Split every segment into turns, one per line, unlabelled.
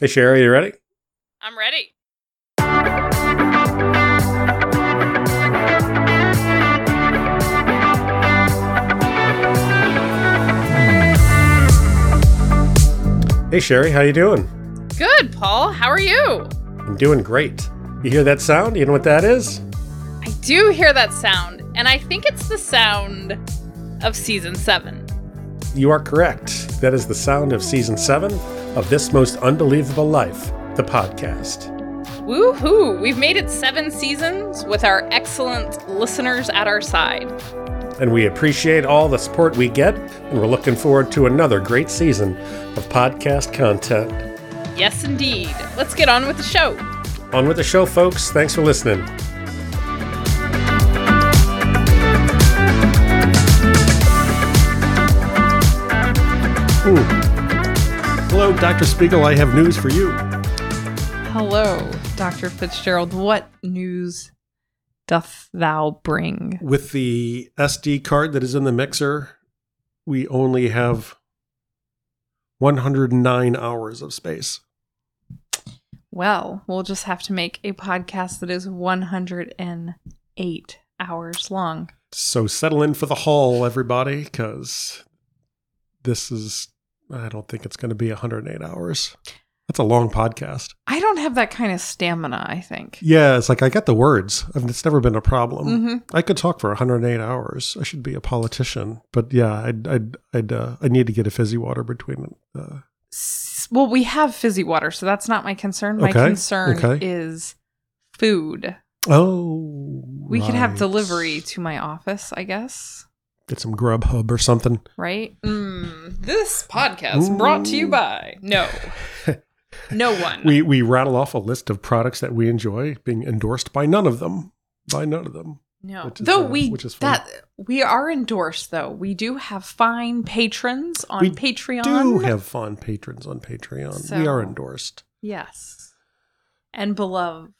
Hey, Sherry, you ready?
I'm ready. Hmm.
Hey, Sherry, how you doing?
Good, Paul. How are you?
I'm doing great. You hear that sound? You know what that is?
I do hear that sound, and I think it's the sound of season seven.
You are correct. That is the sound of season seven of This Most Unbelievable Life, the podcast.
Woohoo! We've made it seven seasons with our excellent listeners at our side.
And we appreciate all the support we get, and we're looking forward to another great season of podcast content.
Yes, indeed. Let's get on with the show.
On with the show, folks. Thanks for listening. Ooh. Hello, Dr. Spiegel. I have news for you.
Hello, Dr. Fitzgerald. What news doth thou bring?
With the SD card that is in the mixer, we only have 109 hours of space.
Well, we'll just have to make a podcast that is 108 hours long.
So settle in for the haul, everybody, because this is, I don't think it's going to be 108 hours. That's a long podcast.
I don't have that kind of stamina, I think.
Yeah, it's like I got the words. I mean, it's never been a problem.
hmm
I could talk for 108 hours. I should be a politician, but yeah, I'd, I'd, I'd, uh, I need to get a fizzy water between. Uh,
Well, we have fizzy water, so that's not my concern. My
Okay,
concern
okay.
is food.
oh,
We could have delivery to my office, I guess.
Get some Grubhub or something.
Right? Mm, this podcast brought to you by no, no one.
We we rattle off a list of products that we enjoy being endorsed by none of them. By none of them.
no,
is,
though
uh,
we
which is fun.
that we are endorsed. Though we do have fine patrons on Patreon.
We
Patreon.
Do have fun patrons on Patreon. we are endorsed.
yes, and beloved.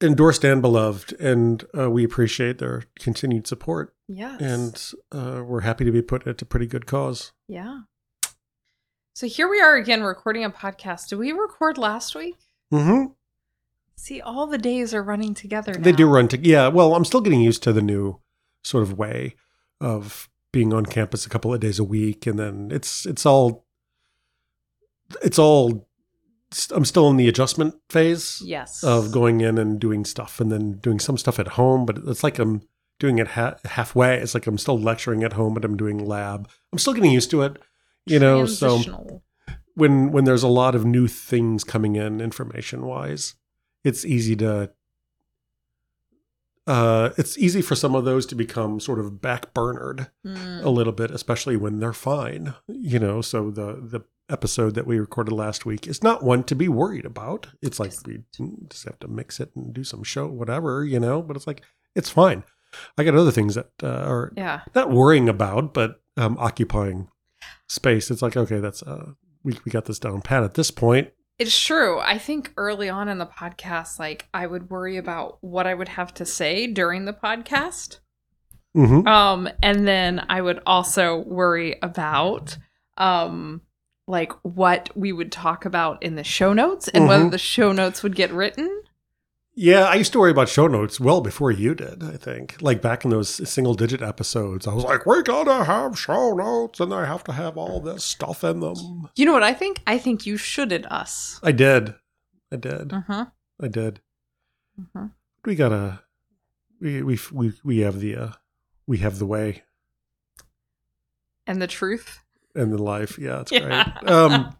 Endorsed and beloved, and uh, we appreciate their continued support.
Yes,
And uh, we're happy to be put at a pretty good cause.
yeah. So here we are again recording a podcast. Did we record last week?
Mm-hmm.
See, all the days are running together. Now.
They do run to yeah. Well, I'm still getting used to the new sort of way of being on campus a couple of days a week, and then it's it's all it's all. I'm still in the adjustment phase
Yes.
of going in and doing stuff, and then doing some stuff at home. But it's like I'm doing it ha- halfway. It's like I'm still lecturing at home, but I'm doing lab. I'm still getting used to it, you know. So when when there's a lot of new things coming in information wise it's easy to uh it's easy for some of those to become sort of backburnered
Mm.
a little bit especially when they're fine you know so the the episode that we recorded last week is not one to be worried about it's like we just have to mix it and do some show whatever you know but it's like it's fine i got other things that uh, are
Yeah.
not worrying about, but um, occupying space. It's like, okay, that's uh, we we got this down pat at this point.
It's true. I think early on in the podcast, like I would worry about what I would have to say during the podcast.
Mm-hmm.
Um, and then I would also worry about um like what we would talk about in the show notes and whether
Mhm.
the show notes would get written.
Yeah, I used to worry about show notes well before you did. I think, like back in those single digit episodes, I was like, we gotta have show notes, and they have to have all this stuff in them.
You know what I think? I think you shoulded us.
I did, I did,
Uh-huh.
I did.
uh-huh.
We gotta, we we we we have the uh, we have the way
And the truth.
And the life. Yeah, it's
Yeah.
great. Um,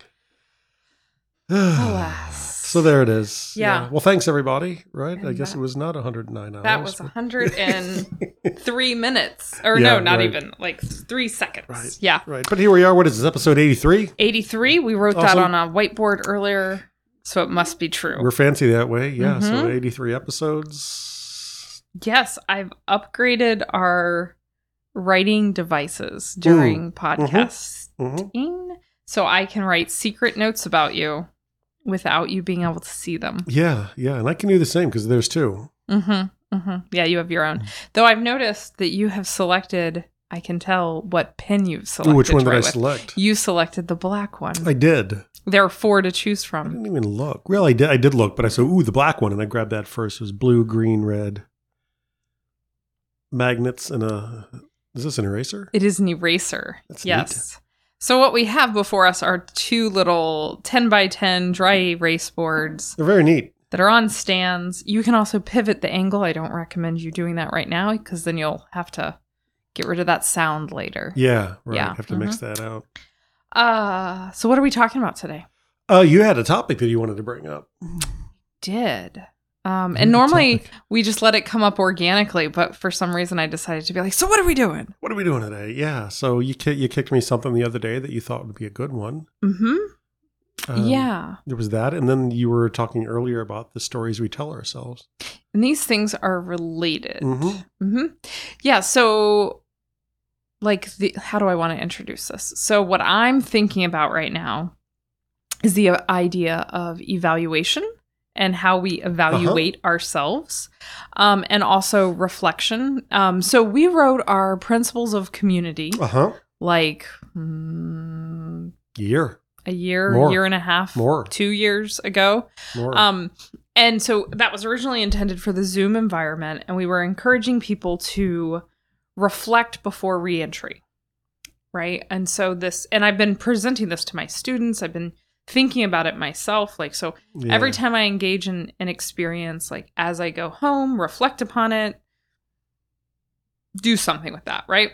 Alas.
So there it is.
Yeah.
Well, thanks everybody. Right. I guess
that-
it was not 109 hours.
That was 103 minutes. Or
Yeah,
no, not
right.
even like three seconds.
Right.
Yeah.
right. But here we are. What is this? Episode 83.
83. We wrote
Awesome.
that on a whiteboard earlier, so it must be true.
We're fancy that way. Yeah. So
Mhm.
83 episodes.
yes, I've upgraded our writing devices during podcasting
hmm
so I can write secret notes about you without you being able to see them.
Yeah. Yeah. And I can do the same because there's two.
Mm-hmm. Mm-hmm. Yeah, you have your own. Though I've noticed that you have selected, I can tell what pen you've selected.
which one did I
with.
select?
You selected the black one.
I did.
There are four to choose from.
I didn't even look. Well, I did. I did look, but I said, "Ooh, the black one," and I grabbed that first. It was blue, green, red. Magnets and a. Is this an eraser?
It is an eraser.
That's neat.
So what we have before us are two little 10 by 10 dry erase boards
They're very neat.
that are on stands. You can also pivot the angle. I don't recommend you doing that right now because then you'll have to get rid of that sound later.
Yeah, right.
Yeah,
Have to mix that out.
Uh, so what are we talking about today?
Uh, you had a topic that you wanted to bring up.
Did. Um, and normally we just let it come up organically, but for some reason I decided to be like, so what are we doing?
What are we doing today? Yeah. So you ki- you kicked me something the other day that you thought would be a good one.
Mm-hmm.
Um,
yeah.
There was that, and then you were talking earlier about the stories we tell ourselves.
And these things are related.
Mhm.
hmm Yeah. So, like, the how do I want to introduce this? So, what I'm thinking about right now is the idea of evaluation and how we evaluate ourselves, um, and also reflection. Um, so, we wrote our principles of community
Uh huh.
like mm,
Year
a year,
More.
year and a half,
More.
two years ago.
more.
Um, and so that was originally intended for the Zoom environment, and we were encouraging people to reflect before reentry, right? And so this, and I've been presenting this to my students. I've been thinking about it myself, like so.
Yeah.
Every time I engage in an experience, like as I go home, reflect upon it, do something with that, right?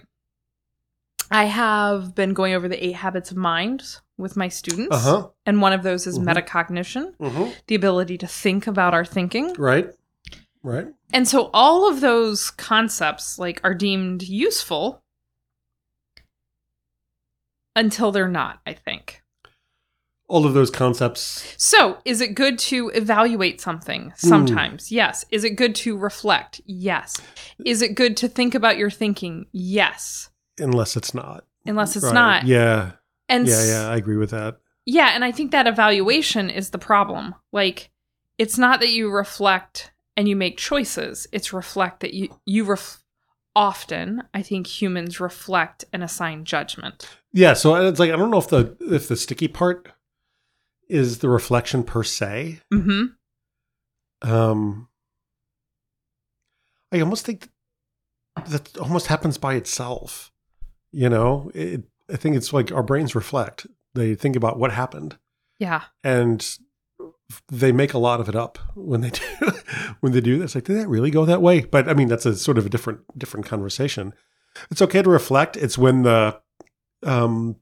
I have been going over the eight habits of mind with my students,
Uh huh.
and one of those is
Mhm.
metacognition
hmm
the ability to think about our thinking.
Right. Right.
And so all of those concepts like are deemed useful until they're not, I think.
All of those concepts.
So, is it good to evaluate something? Sometimes. Hmm. Yes. Is it good to reflect? Yes. Is it good to think about your thinking? Yes.
Unless it's not.
Unless it's
Right.
not.
Yeah.
And
yeah. Yeah. I agree with that.
Yeah, and I think that evaluation is the problem. Like it's not that you reflect and you make choices. It's reflect that you you ref- often I think humans reflect and assign judgment.
Yeah. So it's like I don't know if the if the sticky part is the reflection per se.
Mhm.
Um. I almost think that, that almost happens by itself. You know, it, I think it's like our brains reflect. They think about what happened,
Yeah.
and they make a lot of it up when they do when they do this. Like, did that really go that way? But I mean, that's a sort of a different different conversation. It's okay to reflect. It's when the um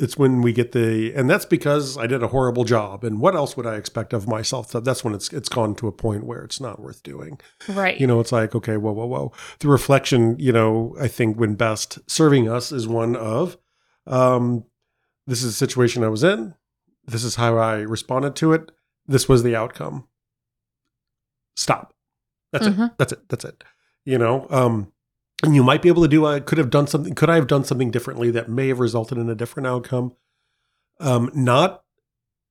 it's when we get the and that's because I did a horrible job and what else would I expect of myself? That that's when it's it's gone to a point where it's not worth doing.
Right.
You know, it's like, okay, whoa, whoa, whoa. The reflection, you know, I think when best serving us is one of um this is a situation I was in. This is how I responded to it. This was the outcome. Stop. That's it.
Mhm.
That's it. That's it. You know, um, and you might be able to do. I could have done something. Could I have done something differently that may have resulted in a different outcome? Um, not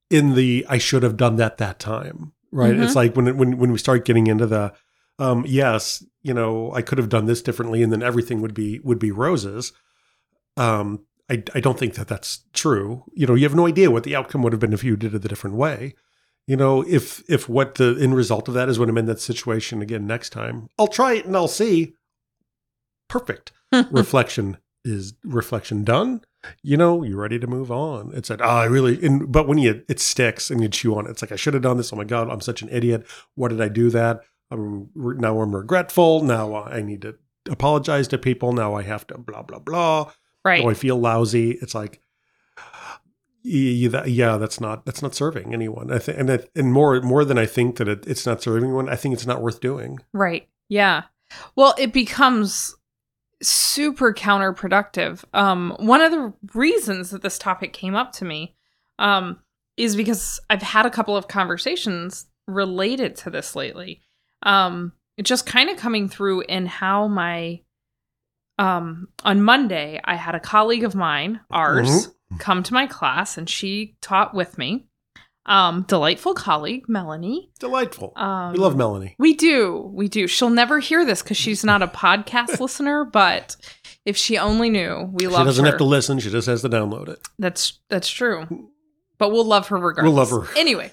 in the I should have done that that time. Right.
Mhm.
It's like when when when we start getting into the um, yes, you know, I could have done this differently, and then everything would be would be roses. Um, I I don't think that that's true. You know, you have no idea what the outcome would have been if you did it a different way. You know, if if what the end result of that is when I'm in that situation again next time, I'll try it and I'll see. Perfect. reflection is reflection done. You know, you're ready to move on. It's like, oh, I really, and, but when you, it sticks and you chew on it, it's like, I should have done this. Oh my God, I'm such an idiot. Why did I do that? I'm now I'm regretful. Now I need to apologize to people. Now I have to blah, blah, blah.
right.
Oh, I feel lousy. It's like, yeah, that's not that's not serving anyone. I think, and and more more than I think that it, it's not serving anyone. I think it's not worth doing.
Right. Yeah. Well, it becomes super counterproductive. Um, one of the reasons that this topic came up to me um, is because I've had a couple of conversations related to this lately. Um, it just kind of coming through in how my um, on Monday, I had a colleague of mine, ours, come to my class, and she taught with me. Um, delightful colleague, Melanie.
Delightful.
Um,
we love Melanie.
we do. We do. She'll never hear this because she's not a podcast listener, but if she only knew, we love her.
She doesn't
her.
have to listen. She just has to download it.
that's that's true. but we'll love her regardless.
We'll love her.
anyway.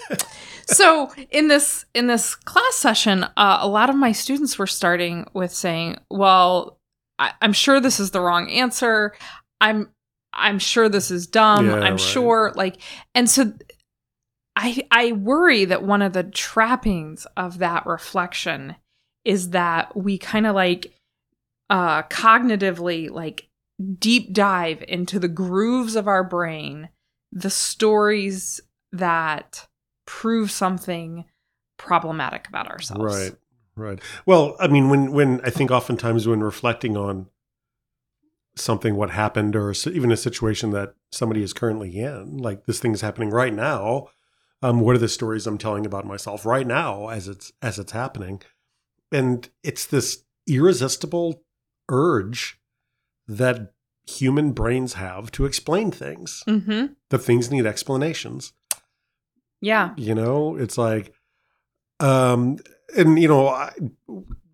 so in this in this class session, uh, a lot of my students were starting with saying, "Well, I, I'm sure this is the wrong answer. I'm I'm sure this is dumb.
Yeah,
I'm
right.
sure like and so I I worry that one of the trappings of that reflection is that we kind of like uh cognitively like deep dive into the grooves of our brain, the stories that prove something problematic about ourselves.
Right. Right. Well, I mean, when when I think oftentimes when reflecting on something, what happened, or even a situation that somebody is currently in, like this thing is happening right now. Um, what are the stories I'm telling about myself right now as it's as it's happening? And it's this irresistible urge that human brains have to explain things.
Mhm.
The things need explanations.
Yeah.
You know, it's like, um, and you know, I,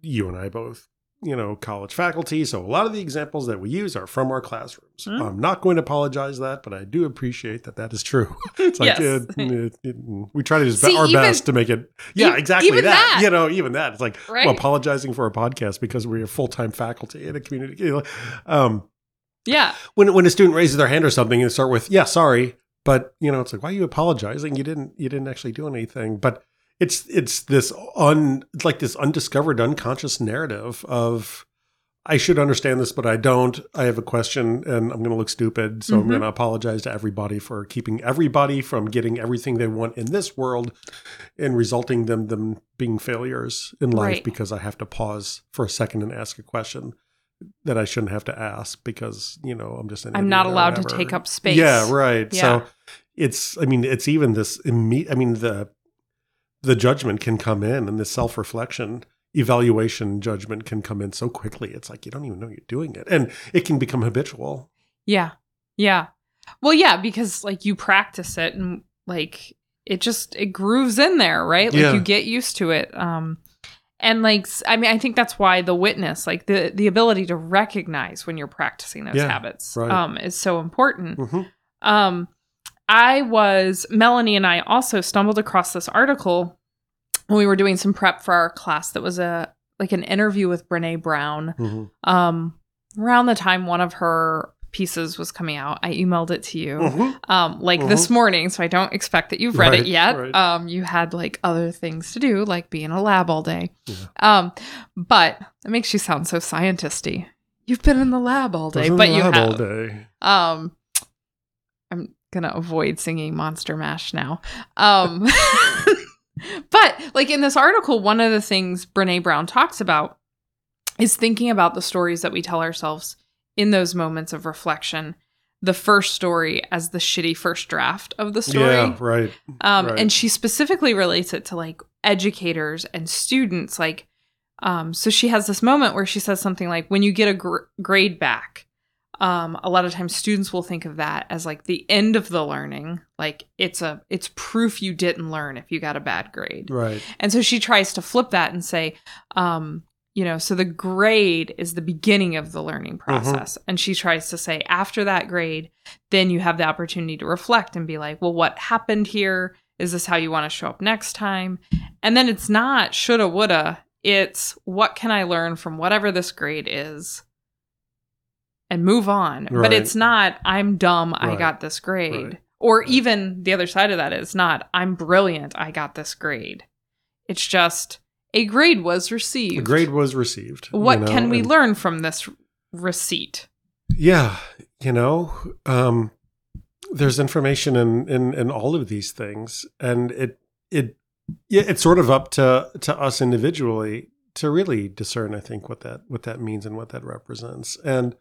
you and I both, you know, college faculty. So a lot of the examples that we use are from our classrooms.
Hmm.
I'm not going to apologize that, but I do appreciate that that is true. It's like
Yes.
it- it- it- we try to do
See,
our
even-
best to make it. Yeah,
e-
exactly
even
that.
that.
You know, even that. It's like
Right.
well, apologizing for a podcast because we're full time faculty in a community. you know, Um,
Yeah.
when when a student raises their hand or something and start with yeah sorry but you know it's like why are you apologizing you didn't you didn't actually do anything but it's it's this un it's like this undiscovered unconscious narrative of I should understand this but I don't I have a question and I'm going to look stupid so I'm
Mhm.
going to apologize to everybody for keeping everybody from getting everything they want in this world and resulting them them being failures in life
Right.
because I have to pause for a second and ask a question that I shouldn't have to ask because you know I'm just an
I'm not allowed to take up space.
Yeah, right.
Yeah.
So it's I mean it's even this imme- I mean the the judgment can come in and the self reflection evaluation judgment can come in so quickly. It's like you don't even know you're doing it, and it can become habitual.
Yeah. Yeah. Well, yeah, because like you practice it and like it just it grooves in there, right? Like
Yeah.
you get used to it. Um and like I mean I think that's why the witness, like the the ability to recognize when you're practicing those
Yeah,
habits
right.
um is so important.
hmm
Um I was Melanie and I also stumbled across this article when we were doing some prep for our class that was a like an interview with Brene Brown.
Hmm
um around the time one of her pieces was coming out i emailed it to you
hmm
um like this morning so i don't expect that you've read
Right,
it yet.
right.
um you had like other things to do like be in a lab all day.
Yeah.
um but it makes you sound so scientisty. You've been in the lab all day but you have.
all day.
um gonna avoid singing monster mash now um but like in this article one of the things brene brown talks about is thinking about the stories that we tell ourselves in those moments of reflection the first story as the shitty first draft of the story
Yeah, right.
um,
Right.
and she specifically relates it to like educators and students. Like, um, so she has this moment where she says something like, when you get a gr- grade back, um, a lot of times students will think of that as like the end of the learning. Like it's a, it's proof you didn't learn if you got a bad grade.
Right.
And so she tries to flip that and say, um, you know, so the grade is the beginning of the learning process. And she tries to say, after that grade, then you have the opportunity to reflect and be like, well, what happened here? Is this how you want to show up next time? And then it's not shoulda, woulda. It's what can I learn from whatever this grade is and move on. But it's not, I'm dumb, I got this grade.
Right.
Or
Right.
even the other side of that is not, I'm brilliant, I got this grade. It's just a grade was received.
The grade was received. you
What
know,
can we
and-
learn from this receipt?
Yeah, you know, um, there's information in, in in all of these things, and it it yeah, it's sort of up to to us individually to really discern. I think what that what that means and what that represents, and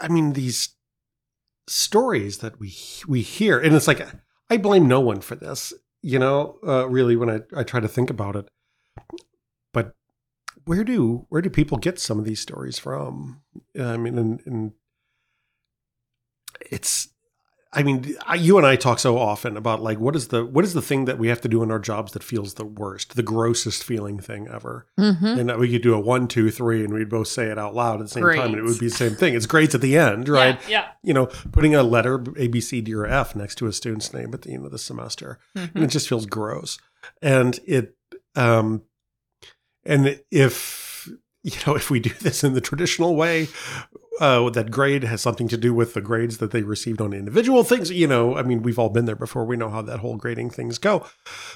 I mean these stories that we we hear, and it's like I blame no one for this. You know, uh, really, when I I try to think about it, but where do where do people get some of these stories from? I mean, and, and it's I mean, I, you and I talk so often about like what is the what is the thing that we have to do in our jobs that feels the worst, the grossest feeling thing ever,
Mm-hmm.
and that we could do a one, two, three, and we'd both say it out loud at the same time, and it would be the same thing. It's grades at the end, right?
Yeah.
You know, putting a letter A, B, C, D, or F next to a student's name at the end of the semester,
yeah.
and it just feels gross. And it, um, and if you know, if we do this in the traditional way, uh, that grade has something to do with the grades that they received on individual things. You know, I mean, we've all been there before. We know how that whole grading things go.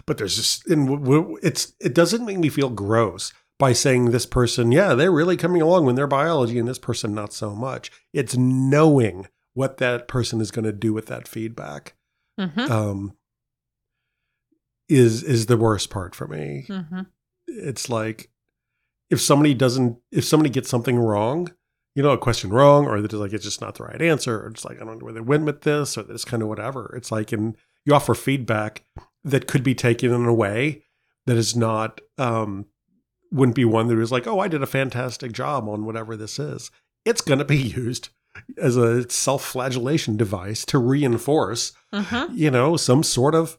But there's just, and w- w- it's it doesn't make me feel gross by saying this person, yeah, they're really coming along with their biology, and this person not so much. It's knowing what that person is going to do with that feedback.
Mm-hmm.
Um, is is the worst part for me
Mm-hmm.
it's like if somebody doesn't if somebody gets something wrong you know a question wrong or that is like it's just not the right answer or it's like i don't know where they went with this or this kind of whatever it's like and you offer feedback that could be taken in a way that is not um wouldn't be one that is like oh i did a fantastic job on whatever this is it's going to be used as a self-flagellation device to reinforce
Mm-hmm.
you know some sort of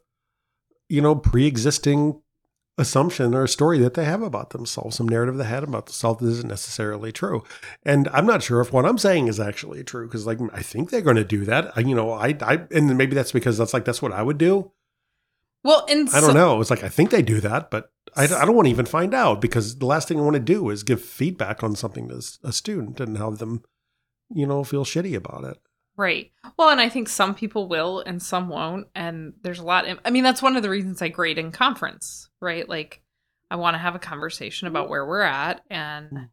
you know pre-existing assumption or a story that they have about themselves, some narrative they had about themselves that isn't necessarily true. And I'm not sure if what I'm saying is actually true because, like, I think they're going to do that. I, you know, I, I, and maybe that's because that's like that's what I would do.
Well, and
I don't
so-
know. It's like I think they do that, but I, I don't want to even find out because the last thing I want to do is give feedback on something to a student and have them, you know, feel shitty about it.
Right. Well, and I think some people will and some won't. And there's a lot. I mean, that's one of the reasons I grade in conference, right? Like, I want to have a conversation about where we're at. And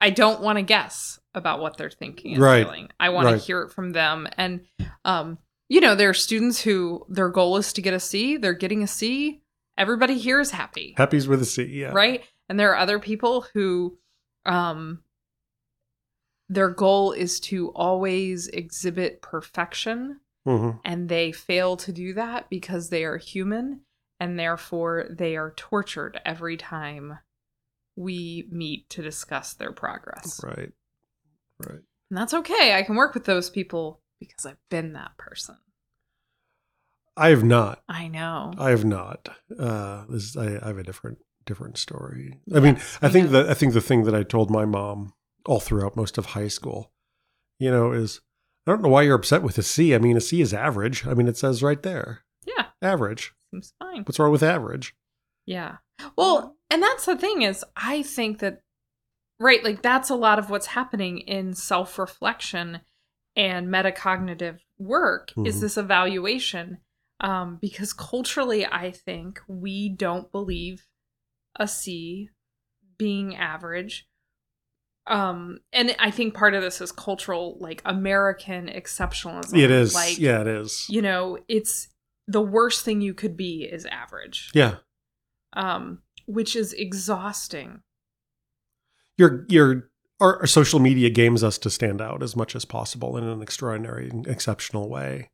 I don't want to guess about what they're thinking and
Right.
feeling. I want
Right.
to hear it from them. And, um, you know, there are students who their goal is to get a C, they're getting a C. Everybody here is happy
Happy's with a C, yeah.
right and there are other people who um their goal is to always exhibit perfection
hmm
and they fail to do that because they are human and therefore they are tortured every time we meet to discuss their progress
Right. Right.
and that's okay i can work with those people because i've been that person
I have not.
i know
I have not. Uh, this I, I have a different different story. I mean, I think that I think the thing that I told my mom all throughout most of high school, you know, is I don't know why you're upset with a C. I mean, a C is average. I mean, it says right there,
yeah
average.
seems fine
What's wrong with average?
Yeah. Well, and that's the thing is I think that right, like that's a lot of what's happening in self-reflection and metacognitive work is
Mhm.
this evaluation um because culturally I think we don't believe a C being average. Um and I think part of this is cultural like American exceptionalism.
It is.
Like
yeah, it is.
you know, it's the worst thing you could be is average
Yeah.
um, which is exhausting.
Your your our, our social media games us to stand out as much as possible in an extraordinary and exceptional way.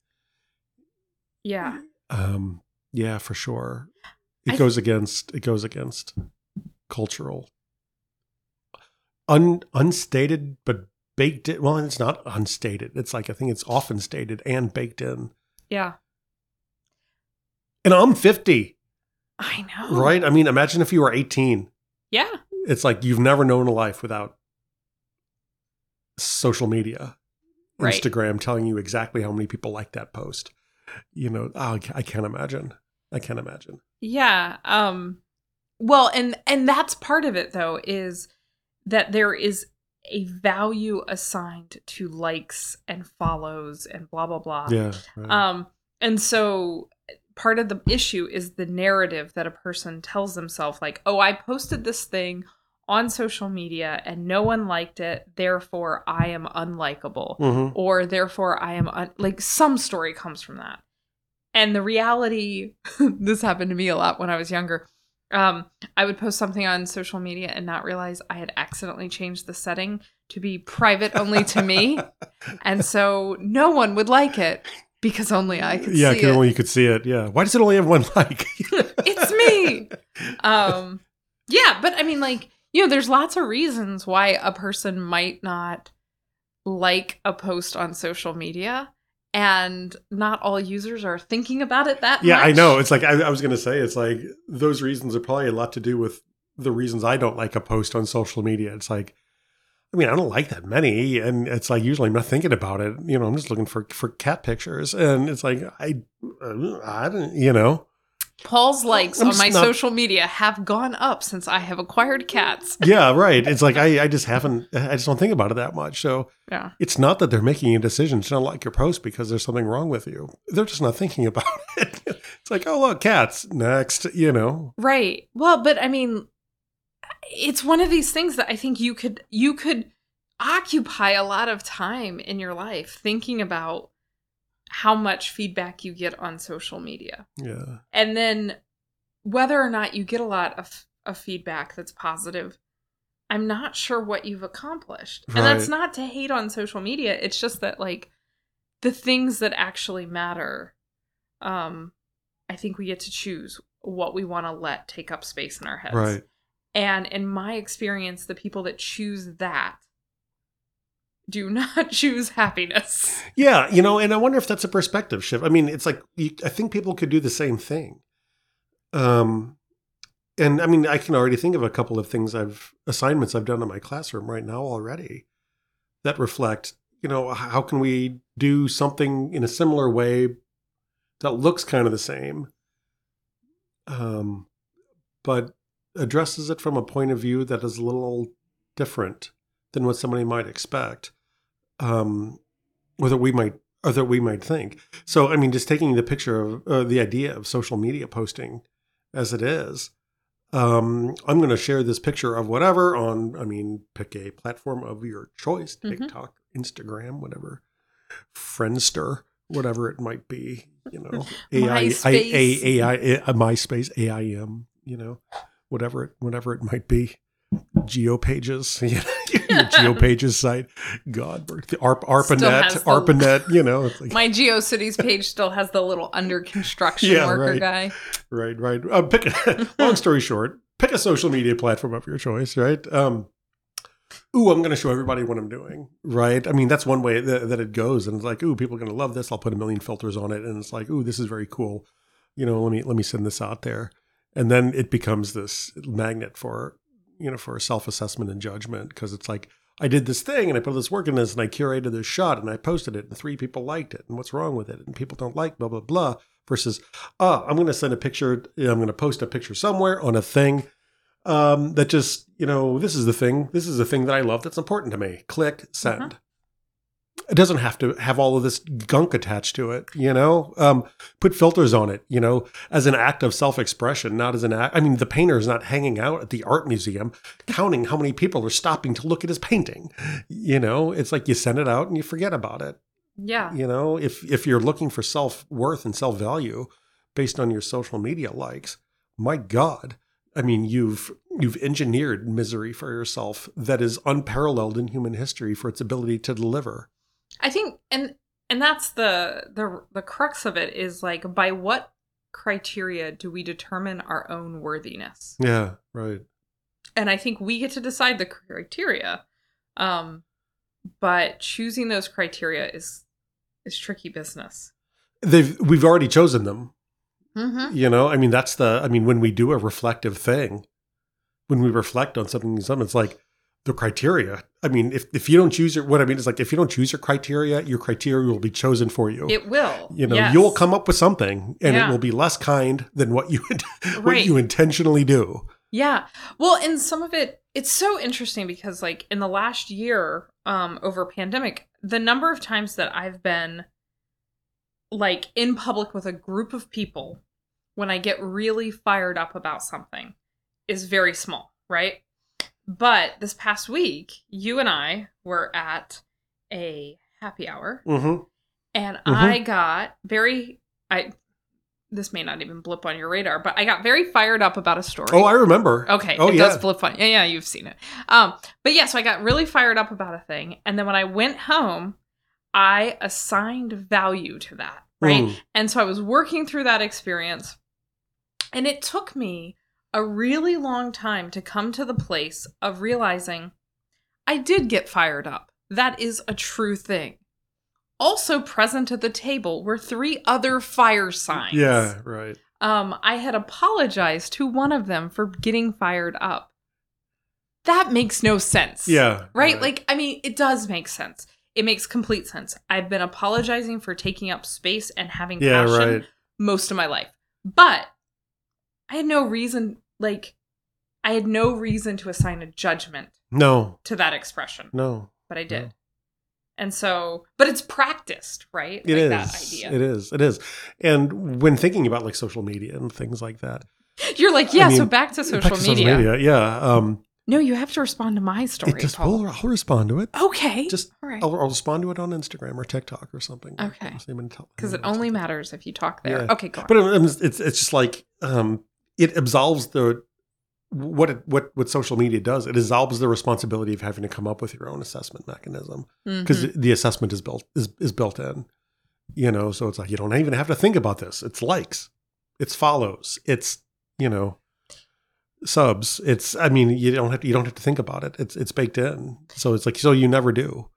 Yeah.
Um, yeah, for sure. It
I-
goes against it goes against cultural un unstated but baked in. Well, it's not unstated. It's like I think it's often stated and baked in.
Yeah.
And I'm 50,
I know.
right? I mean, imagine if you were 18.
Yeah.
It's like you've never known a life without social media,
Right.
Instagram telling you exactly how many people like that post. You know, oh, I can't imagine. I can't imagine.
Yeah. Um well, and and that's part of it though is that there is a value assigned to likes and follows and blah blah blah.
Yeah. right.
Um and so part of the issue is the narrative that a person tells themselves like, "Oh, I posted this thing on social media and no one liked it, therefore I am unlikable."
Mhm.
or therefore I am un- like some story comes from that. And the reality, this happened to me a lot when I was younger. Um, I would post something on social media and not realize I had accidentally changed the setting to be private only to me, and so no one would like it because only I could
yeah,
see it.
only you could see it. Yeah. Why does it only have one like?
it's me. Um, yeah, but I mean, like, you know, there's lots of reasons why a person might not like a post on social media. And not all users are thinking about it that
Yeah,
much.
I know. It's like I, I was going to say. It's like those reasons are probably a lot to do with the reasons I don't like a post on social media. It's like, I mean, I don't like that many, and it's like usually I'm not thinking about it. You know, I'm just looking for for cat pictures, and it's like I, I don't, you know,
Paul's likes
I'm
on my
not-
social media have gone up since I have acquired cats.
yeah, right. It's like I, I just haven't, I just don't think about it that much. So
Yeah.
it's not that they're making a decision to not like your post because there's something wrong with you. They're just not thinking about it. It's like, oh look, cats next. You know,
Right. Well, but I mean it's one of these things that I think you could you could occupy a lot of time in your life thinking about how much feedback you get on social media.
yeah,
And then whether or not you get a lot of, of feedback that's positive, I'm not sure what you've accomplished. And that's not to hate on social media. It's just that like the things that actually matter, um, I think we get to choose what we want to let take up space in our heads.
right.
And in my experience, the people that choose that do not choose happiness.
Yeah, you know, and I wonder if that's a perspective shift. I mean, it's like I think people could do the same thing. Um, and I mean, I can already think of a couple of things I've assignments I've done in my classroom right now already that reflect, you know, how can we do something in a similar way that looks kind of the same, um, but addresses it from a point of view that is a little different than what somebody might expect. Um, or that we might or that we might think. So I mean, just taking the picture of uh, the idea of social media posting as it is, um, I'm going to share this picture of whatever on. I mean, pick a platform of your choice:
Mhm.
TikTok, Instagram, whatever, Friendster, whatever it might be. You know, AI,
MySpace.
A, A, AI, MySpace, AIM. You know, whatever it, whatever it might be. GeoPages, you know, your GeoPages site. God, the ARP, ARPANET, ARPANET. You know, like,
My GeoCities page still has the little under construction
Yeah,
worker
right.
guy.
right, right. Uh, pick. Long story short, pick a social media platform of your choice. Right. Um, ooh, I'm going to show everybody what I'm doing. Right. I mean, that's one way that, that it goes, and it's like, ooh, people are going to love this. I'll put a million filters on it, and it's like, ooh, this is very cool. You know, let me let me send this out there, and then it becomes this magnet for you know for self assessment and judgment because it's like. I did this thing and I put this work in this and I curated this shot and I posted it and three people liked it and what's wrong with it and people don't like blah blah blah versus ah I'm going to send a picture I'm going to post a picture somewhere on a thing um, that just you know this is the thing this is the thing that I love that's important to me click send it doesn't have to have all of this gunk attached to it you know? Um, put filters on it you know as an act of self-expression not as an act i mean the painter is not hanging out at the art museum counting how many people are stopping to look at his painting you know? It's like you send it out and you forget about it.
Yeah.
you know if if you're looking for self-worth and self-value based on your social media likes my god i mean you've you've engineered misery for yourself that is unparalleled in human history for its ability to deliver
I think and and that's the the the crux of it is like by what criteria do we determine our own worthiness?
yeah right
And I think we get to decide the criteria. Um but choosing those criteria is is tricky business.
they've we've already chosen them
Mm-hmm.
you know i mean that's the i mean when we do a reflective thing when we reflect on something something it's like the criteria i mean if, if you don't choose your what i mean is like if you don't choose your criteria your criteria will be chosen for you
It will.
you know
yes.
you'll come up with something and
Yeah.
it will be less kind than what you what
Right.
you intentionally do
Yeah. Well, and some of it it's so interesting because like in the last year um over pandemic, the number of times that I've been like in public with a group of people when I get really fired up about something is very small, right? But this past week, you and I were at a happy hour
mm-hmm.
and
Mhm.
I got very I this may not even blip on your radar, but I got very fired up about a story.
oh i remember
Okay,
oh
it
yeah
does blip on. Yeah, yeah, you've seen it. Um, but yeah, so I got really fired up about a thing, and then when I went home, I assigned value to that, right?
Mm.
And so I was working through that experience, and it took me a really long time to come to the place of realizing I did get fired up. That is a true thing. Also present at the table were three other fire signs.
Yeah, right.
Um, I had apologized to one of them for getting fired up. That makes no sense.
Yeah.
Right? Like, I mean, it does make sense. It makes complete sense. I've been apologizing for taking up space and having
yeah,
passion
right.
most of my life. But I had no reason, like, I had no reason to assign a judgment
No,
to that expression,
no.
but I did.
No.
And so, but it's practiced, right?
It is.
That idea.
It is. It is. And when thinking about like social media and things like that,
You're like,
I
yeah, so back to
back
social
to
media.
yeah. Um,
No, you have to respond to my story.
it just will. I'll respond to it.
Okay.
Just
all right.
I'll, I'll respond to it on Instagram or TikTok or something.
Okay.
Because
it only matters if you talk there.
Yeah.
Okay, go on.
But it- it's it's it's just like um, it absolves the what it, what what social media does. It absolves the responsibility of having to come up with your own assessment mechanism because
Mhm.
the assessment is built is is built in. You know, so it's like you don't even have to think about this. It's likes, it's follows, it's you know subs. It's I mean you don't have to, you don't have to think about it. It's it's baked in. So it's like so you never do.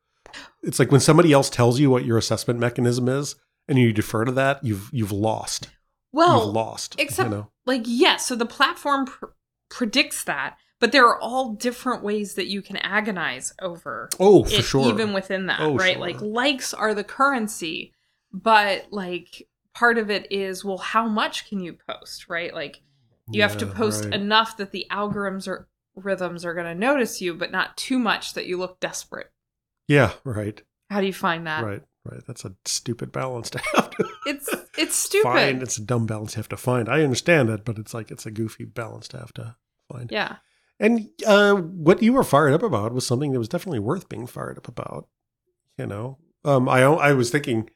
It's like when somebody else tells you what your assessment mechanism is and you defer to that, you've you've lost
well,
you've lost.
except-
you know?
like yes so the platform pr- predicts that but there are all different ways that you can agonize over
oh, for
it
sure.
even within that
Oh,
right
sure.
like likes are the currency but like part of it is well how much can you post right like you have to post
right.
enough that the algorithms or rhythms are going to notice you but not too much that you look desperate
yeah, right,
how do you find that
right, right. That's a stupid balance to have to
it's it's stupid
find. It's a dumb balance you have to find. I understand it, but it's like it's a goofy balance to have to find.
yeah
And uh, what you were fired up about was something that was definitely worth being fired up about. You know, um, I I was thinking,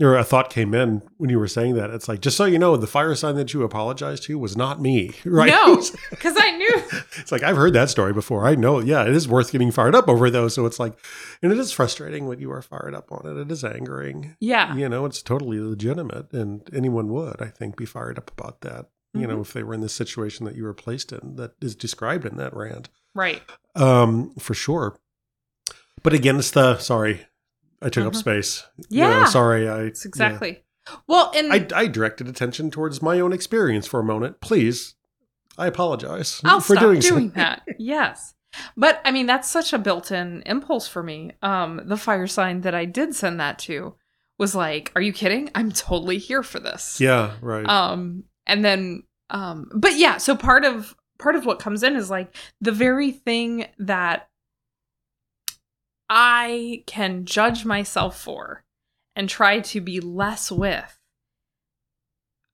or a thought came in when you were saying that. It's like just so you know, the fire sign that you apologized to was not me, right?
No. because i knew
it's like I've heard that story before. I know, yeah, it is worth getting fired up over though. So it's like, and it is frustrating when you are fired up on it. It is angering.
yeah
You know, it's totally legitimate, and anyone would, I think, be fired up about that. You know,
Mhm.
if they were in the situation that you were placed in, that is described in that rant,
right
um, for sure. But again, it's the sorry, I took up
Mhm.
space. You know,
Yeah.
sorry, I.
it's exactly well and.
I, I directed attention towards my own experience for a moment. Please, I apologize
I'll
for
stop
doing,
doing,
so.
that. Yes. But I mean, that's such a built in impulse for me. Um, the fire sign that I did send that to was like, Are you kidding? I'm totally here for this.
Yeah, right.
Um, and then um, but yeah, so part of part of what comes in is like the very thing that I can judge myself for and try to be less with.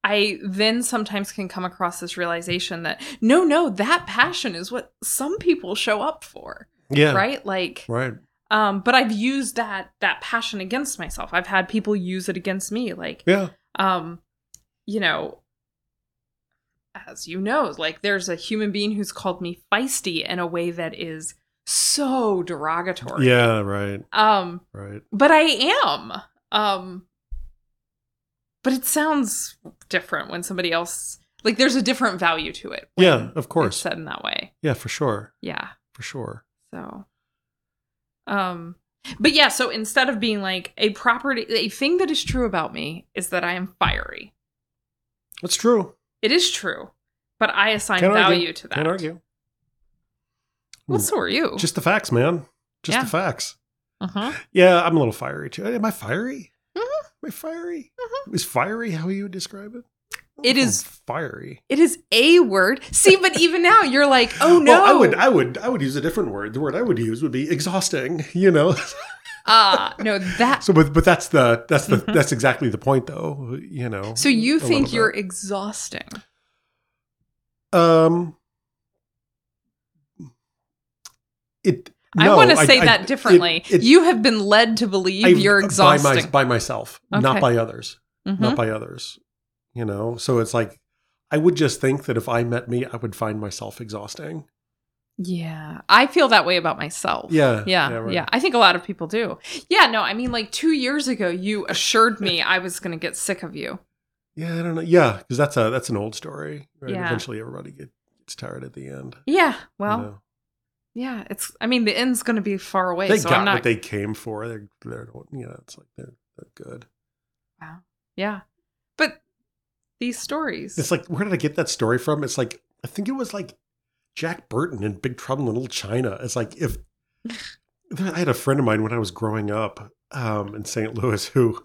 I then sometimes can come across this realization that no, no, that passion is what some people show up for,
yeah,
right? Like,
right.
um, but I've used that that passion against myself. I've had people use it against me, like,
Yeah,
um, you know, as you know, like there's a human being who's called me feisty in a way that is so derogatory.
yeah, right,
Um,
right.
but I am. Um but it sounds different when somebody else like there's a different value to it.
Yeah, of course.
said in that way.
Yeah, for sure,
Yeah.
for sure.
So um but yeah, so instead of being like a property a thing that is true about me is that I am fiery.
That's true.
It is true, but I assign
Can't argue.
value to that.
Can't argue.
Well, so are you.
Just the facts, man. Just
Yeah.
the facts.
uh-huh.
Yeah, I'm a little fiery too. Am I fiery?
Mhm.
Am I fiery? Is fiery how you would describe it?
It is-
fiery.
It is a word. See, but even now you're like, oh no.
Well, I would, I would, I would use a different word. The word I would use would be exhausting. You know.
Ah, no, that
so, but but that's the that's the
Mhm.
that's exactly the point, though. You know.
So you think you're
bit.
exhausting?
um. It.
I want to say
I-
that
it-
differently.
it-
you have been led to believe
I-
you're
by
exhausting.
my- by, myself,
Okay.
not by others.
Mhm.
not by others. You know, so it's like I would just think that if I met me, I would find myself exhausting.
Yeah, I feel that way about myself.
Yeah,
Yeah, yeah,
right.
I think a lot of people do. Yeah, no, I mean, like two years ago, you assured me I was going to get sick of you.
Yeah, I don't know. Yeah, because that's a that's an old story. Right?
Yeah.
Eventually, everybody gets tired at the end.
Yeah,
you
well,
know?
Yeah, it's. I mean, the end's going to be far away,
they
so
got
I'm not.
what they came for. They're, they're you know, it's like they're they're good.
Wow. Yeah. But these stories.
It's like where did I get that story from? It's like I think it was like Jack Burton in Big Trouble in Little China. It's like if I had a friend of mine when I was growing up um, in St. Louis who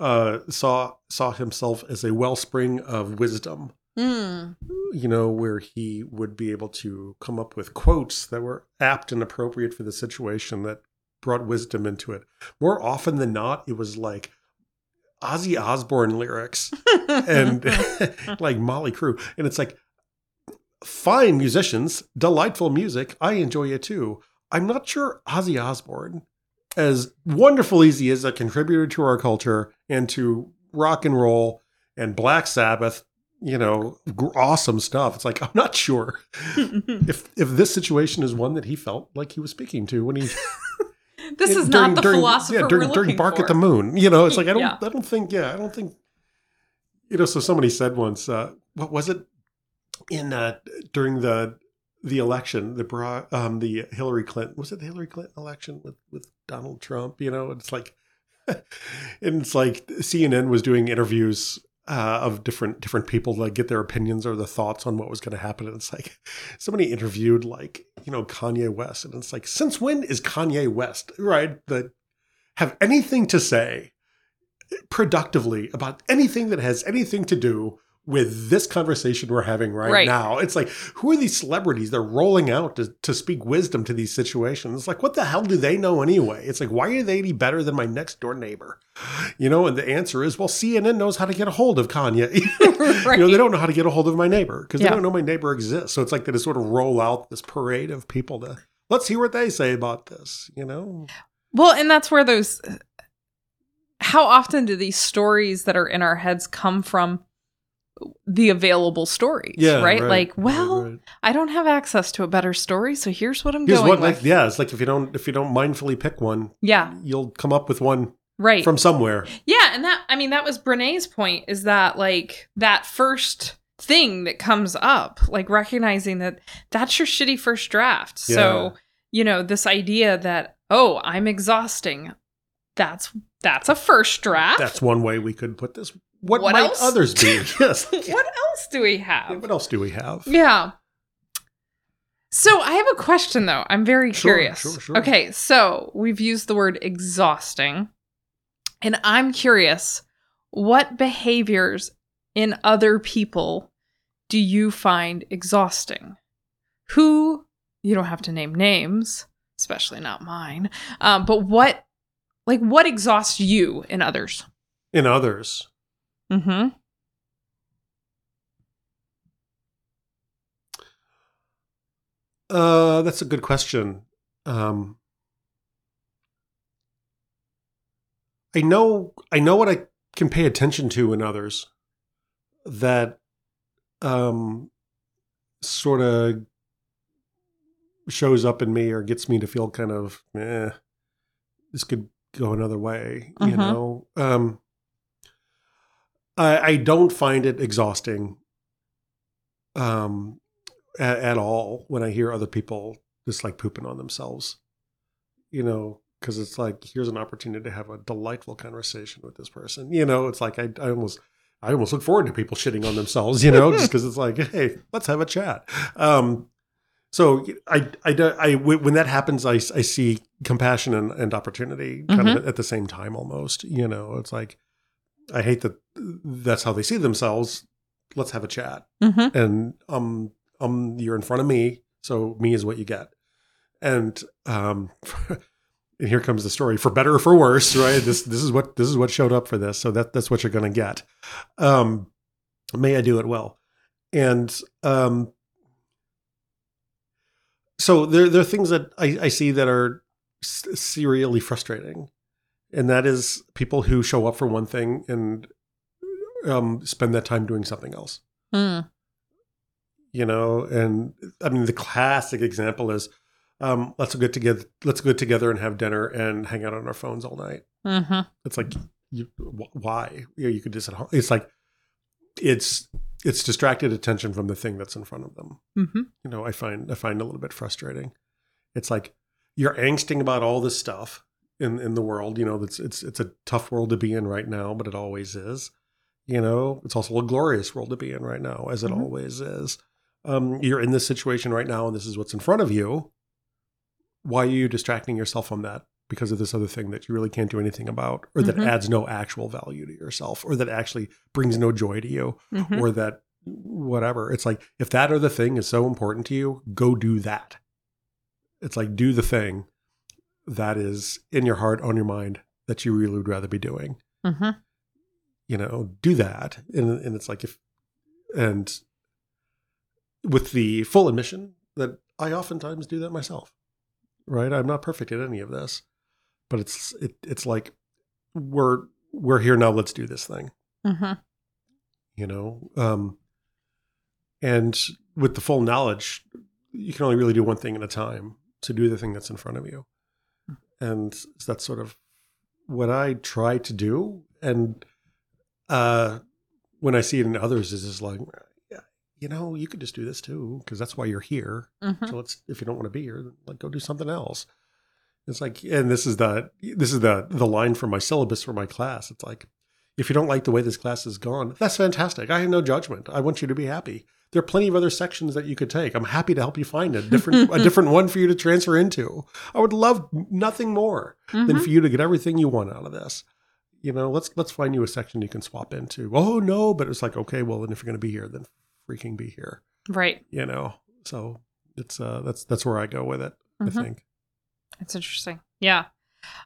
uh, saw saw himself as a wellspring of wisdom.
Mm.
You know, where he would be able to come up with quotes that were apt and appropriate for the situation that brought wisdom into it. More often than not, it was like Ozzy Osbourne lyrics and like Mötley Crüe. And it's like fine musicians, delightful music. I enjoy it too. I'm not sure Ozzy Osbourne, as wonderful as he is a contributor to our culture and to rock and roll and Black Sabbath, you know, awesome stuff. It's like I'm not sure if if this situation is one that he felt like he was speaking to when he.
this is
during-
not the
during-
philosopher
Yeah, during, during Bark
for.
at the Moon. You know, it's like I don't,
Yeah.
I don't think, yeah, I don't think. You know, so somebody said once, uh, what was it in uh, during the the election, the Bra- um, the Hillary Clinton was it the Hillary Clinton election with with Donald Trump? You know, it's like, and it's like CNN was doing interviews uh, of different different people like get their opinions or the thoughts on what was going to happen. And it's like somebody interviewed like you know Kanye West, and it's like since when is Kanye West right that have anything to say productively about anything that has anything to do with this conversation we're having right,
Right.
now. It's like, who are these celebrities? They're rolling out to, to speak wisdom to these situations. It's like, what the hell do they know anyway? It's like, why are they any better than my next door neighbor? You know, and the answer is, well, CNN knows how to get a hold of Kanye.
Right.
You know, they don't know how to get a hold of my neighbor because
Yeah.
they don't know my neighbor exists. So it's like they just sort of roll out this parade of people to let's hear what they say about this. You know,
Well, and that's where those. How often do these stories that are in our heads come from the available stories? right. Like, well,
right.
I don't have access to a better story, so here's what I'm
Here's
going
what,
with.
like, yeah, it's like if you don't if you don't mindfully pick one,
yeah,
you'll come up with one
right.
from somewhere.
yeah, and that I mean that was Brene's point is that like that first thing that comes up, like recognizing that that's your shitty first draft. So you know this idea that oh I'm exhausting, that's that's a first draft.
That's one way we could put this. What,
What
might
else?
others be? yes.
what else do we have?
What else do we have?
Yeah. So I have a question though. I'm very
Sure,
curious.
sure, sure.
Okay, so we've used the word exhausting. And I'm curious, what behaviors in other people do you find exhausting? Who, you don't have to name names, especially not mine, um, but what, like, what exhausts you in others?
In others,
Mm-hmm.
uh, that's a good question. Um, I know, I know what I can pay attention to in others that um, sort of shows up in me or gets me to feel kind of, eh, this could go another way, you
Mhm.
know. Um, I, I don't find it exhausting um, at, at all when I hear other people just like pooping on themselves, you know, because it's like here's an opportunity to have a delightful conversation with this person. You know, it's like I, I almost I almost look forward to people shitting on themselves, you know, just because it's like, hey, let's have a chat. Um, so I, I, I, when that happens, I, I see compassion and, and opportunity kind of at the same time almost, you know, it's like, I hate that that's how they see themselves. Let's have a chat.
Mm-hmm.
And, um, um, you're in front of me. So me is what you get. And, um, and here comes the story for better or for worse, right? This, this is what, this is what showed up for this. So that, that's what you're going to get. Um, may I do it well. And, um, so there, there are things that I, I see that are s- serially frustrating, and that is people who show up for one thing and um, spend that time doing something else.
Mm.
You know, and I mean the classic example is um, let's get together, let's get together and have dinner and hang out on our phones all night.
Mm-hmm.
It's like, you, why? You, know, you could just at home. It's like it's it's distracted attention from the thing that's in front of them.
Mm-hmm.
you know, I find I find a little bit frustrating. It's like you're angsting about all this stuff. In in the world. You know, it's it's it's a tough world to be in right now, but it always is. You know, it's also a glorious world to be in right now, as it
Mhm.
always is. Um, you're in this situation right now, and this is what's in front of you. Why are you distracting yourself from that because of this other thing that you really can't do anything about, or that
Mhm.
adds no actual value to yourself, or that actually brings no joy to you,
Mhm.
or that whatever? It's like if that other thing is so important to you, go do that. It's like do the thing that is in your heart, on your mind, that you really would rather be doing.
Mhm.
you know do that. And and it's like if and with the full admission that i oftentimes do that myself right? I'm not perfect at any of this but it's it, it's like we're we're here now let's do this thing.
Mhm.
you know um and with the full knowledge you can only really do one thing at a time to do the thing that's in front of you and that's sort of what i try to do. And uh when i see it in others is just like you know you could just do this too because that's why you're here.
Mhm.
so let's if you don't want to be here like go do something else. It's like and this is the this is the the line from my syllabus for my class. It's like if you don't like the way this class is gone that's fantastic. I have no judgment. I want you to be happy there are plenty of other sections that you could take i'm happy to help you find a different a different one for you to transfer into i would love nothing more than
Mhm.
for you to get everything you want out of this you know let's let's find you a section you can swap into oh no but it's like okay well then if you're going to be here then freaking be here
Right.
you know so it's uh that's that's where i go with it
Mhm.
i think
It's interesting. Yeah.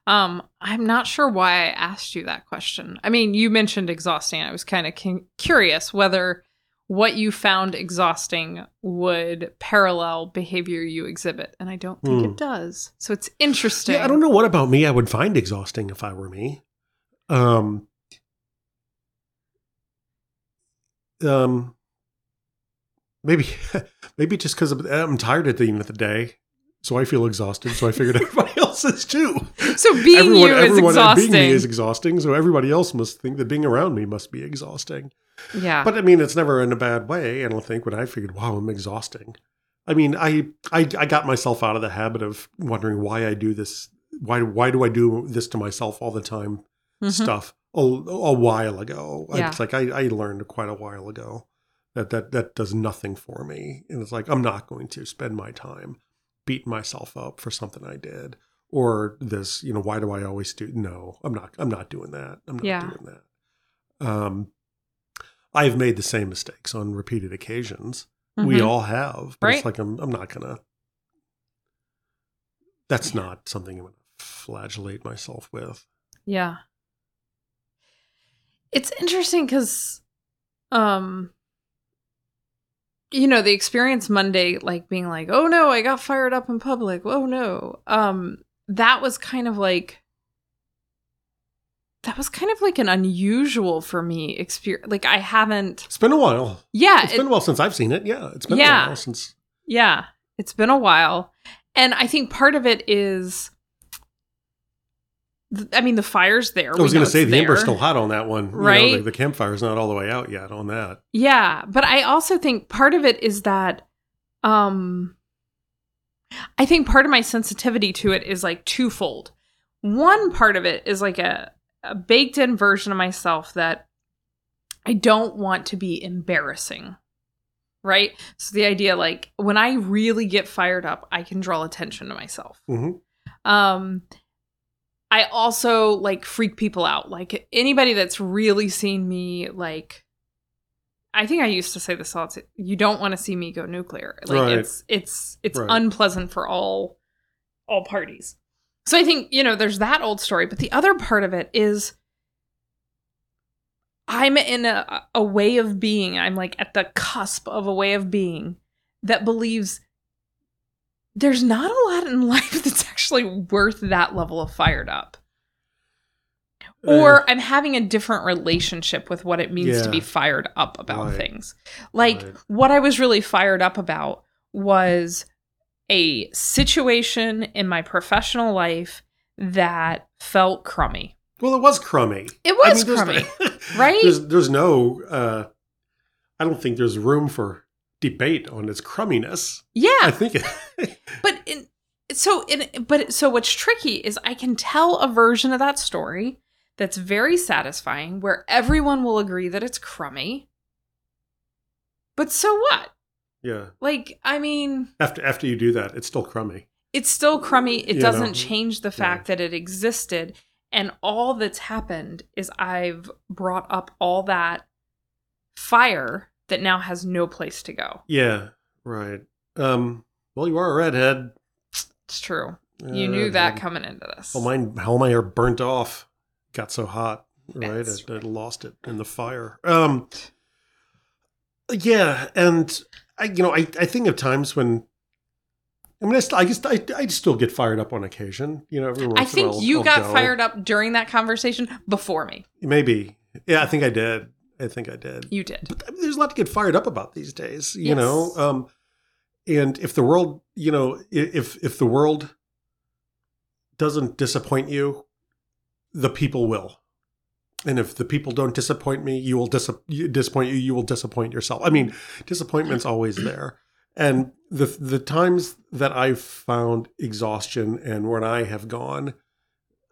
Um, I'm not sure why I asked you that question. I mean, you mentioned exhausting. I was kind of cu- curious whether what you found exhausting would parallel behavior you exhibit, and I don't think
Hmm.
it does. So it's interesting.
Yeah, I don't know what about me I would find exhausting if I were me. Um, um, maybe, maybe just because I'm tired at the end of the day, so I feel exhausted. So I figured everybody else is too.
So being you is exhausting.
being me is exhausting. So everybody else must think that being around me must be exhausting.
Yeah.
But I mean, it's never in a bad way. And I don't think when I figured, wow, I'm exhausting. I mean, I, I I got myself out of the habit of wondering why I do this. Why why do I do this to myself all the time?
Mhm.
Stuff a, a while ago.
Yeah.
It's like I, I learned quite a while ago that that that does nothing for me, and it's like I'm not going to spend my time beating myself up for something I did or this. You know, why do I always do? No, I'm not. I'm not doing that. I'm not
Yeah.
doing that. Um, I've made the same mistakes on repeated occasions. We
Mhm.
all have, but
Right.
it's like I'm I'm not gonna. That's not something I'm gonna flagellate myself with.
Yeah. It's interesting because, um, you know, the experience Monday, like being like, oh no, I got fired up in public. Oh no. Um, that was kind of like, that was kind of like an unusual for me experience. Like I haven't,
It's been a while.
yeah,
It's
it-
been a while since I've seen it. Yeah, it's been
Yeah.
a while since.
Yeah, it's been a while. And I think part of it is th- I mean the fire's there.
I was going to say the ember's
there.
still hot on that one. You know,
Right?
the, the campfire's not all the way out yet on that.
Yeah, but I also think part of it is that um I think part of my sensitivity to it is like twofold. One part of it is like a, a baked in version of myself that I don't want to be embarrassing. Right? So the idea like when I really get fired up, I can draw attention to myself.
hmm
Um I also like freak people out. Like anybody that's really seen me like I think I used to say this all the you don't want to see me go nuclear. Like
Right.
it's it's it's
Right.
unpleasant for all all parties. So I think, you know, there's that old story, but the other part of it is I'm in a a way of being. I'm like at the cusp of a way of being that believes there's not a lot in life that's actually worth that level of fired up. Or I'm having a different relationship with what it means to be fired up about
Right.
things. Like
Right.
what I was really fired up about was a situation in my professional life that felt crummy.
well, it was crummy.
It was
there's-
crummy, right?
There's there's no. Uh, I don't think there's room for debate on its crumminess.
Yeah, I
think it,
but in, so in but so what's tricky is I can tell a version of that story that's very satisfying where everyone will agree that it's crummy. But so what?
Yeah.
Like, I mean,
After after you do that, it's still crummy.
it's still crummy. It
You
doesn't
know,
change the fact that it existed. And all that's happened is I've brought up all that fire that now has no place to go.
Yeah. Right. Um. Well, you are a redhead.
It's true.
Uh,
You knew that coming into this.
Well, mine, how my hair burnt off. Got so hot, right? I, I lost it in the fire. Um, yeah, and I, you know, I, I think of times when, I mean, I, st- I guess I, I still get fired up on occasion. You know, every
I think
while
you
I'll
got
go.
fired up during that conversation before me.
Maybe, yeah, I think I did. I think I did.
You did.
But I mean, there's a lot to get fired up about these days, you
Yes.
know. Um, and if the world, you know, if if the world doesn't disappoint you, the people will. And if the people don't disappoint me, you will dis- disappoint you. You will disappoint yourself. I mean, disappointment's always there. And the the times that I've found exhaustion and when I have gone,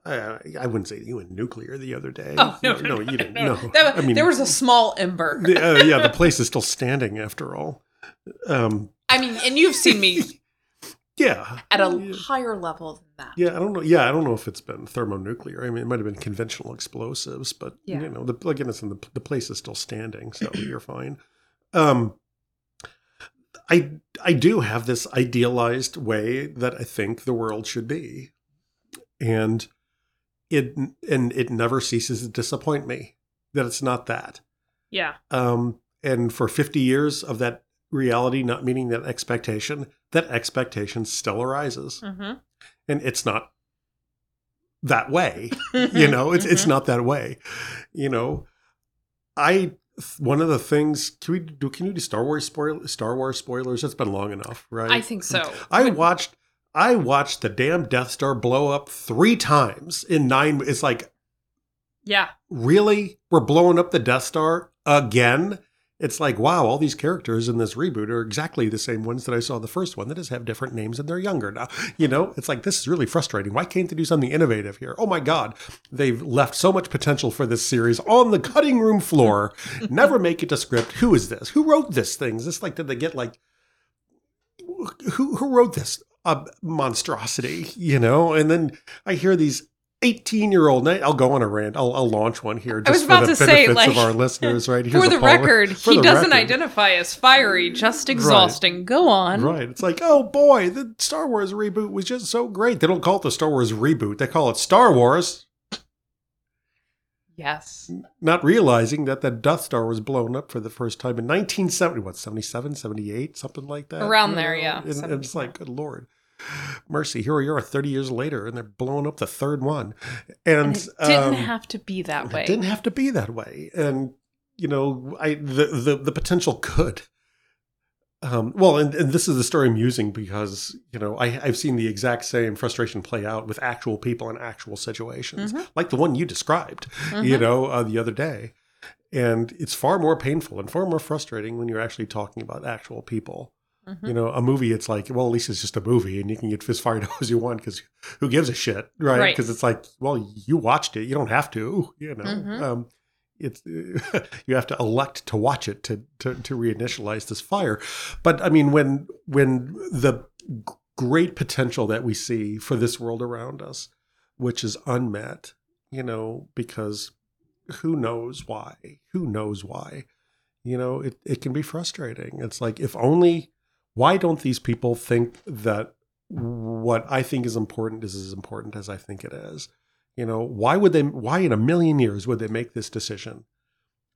I, I wouldn't say you went nuclear the other day.
Oh no, no,
you didn't.
no.
No,
That-
I mean,
there was a small ember.
the, uh, yeah, the place is still standing after all. Um,
I mean, and you've seen me
yeah,
at a
yeah.
higher level than that.
Yeah, I don't know. Yeah, I don't know if it's been thermonuclear. I mean, it might have been conventional explosives, but
Yeah.
you know, the, again, it's in the the place is still standing, so you're fine. Um, I I do have this idealized way that I think the world should be, and it and it never ceases to disappoint me that it's not that.
Yeah.
Um, and for 50 years of that reality not meeting that expectation, that expectation still arises.
Mm-hmm.
and it's not that way you know it's it's not that way you know. I one of the things can we do can you do star wars spoil star wars spoilers? It's been long enough right?
I think so.
i watched i watched the damn death star blow up three times in nine it's like
Yeah.
really? We're blowing up the death star again it's like wow all these characters in this reboot are exactly the same ones that i saw the first one that just have different names and they're younger now. You know it's like this is really frustrating. Why can't they do something innovative here? Oh my god they've left so much potential for this series on the cutting room floor. Never make it to script. Who is this? Who wrote this thing? Is this like did they get like who who wrote this? A monstrosity you know? And then i hear these 18 year old i'll go on a rant i'll, I'll launch one here
I was
just
about
for the
to say,
benefits of our listeners right
For the record,
for
he
the
doesn't
record.
identify as fiery, just exhausting. Go on.
Right. It's like, oh boy, the Star Wars reboot was just so great. They don't call it the Star Wars reboot. They call it Star Wars,
Yes.
not realizing that the Death Star was blown up for the first time in 1970, what, 77, 78, something like that?
Around
You
there,
know?
yeah.
And, and it's like, good Lord. Mercy, here we are 30 years later, and they're blowing up the third one. And,
And it didn't
um,
have to be that way.
It didn't have to be that way, and you know, I the the, the potential could. Um, well, and, and this is the story I'm using because you know I, I've seen the exact same frustration play out with actual people in actual situations,
Mhm.
like the one you described,
Mhm.
you know, uh, the other day. And it's far more painful and far more frustrating when you're actually talking about actual people.
Mhm.
You know, a movie, it's like, well, at least it's just a movie and you can get as fired up as you want because who gives a shit, right?
Right.
Because it's like, well, you watched it. You don't have to, you know.
Mhm.
Um, it's you have to elect to watch it to, to to reinitialize this fire. But I mean, when when the great potential that we see for this world around us, which is unmet, you know, because who knows why? Who knows why? You know, it, it can be frustrating. It's like, if only, why don't these people think that what I think is important is as important as I think it is? You know, why would they, why in a million years would they make this decision?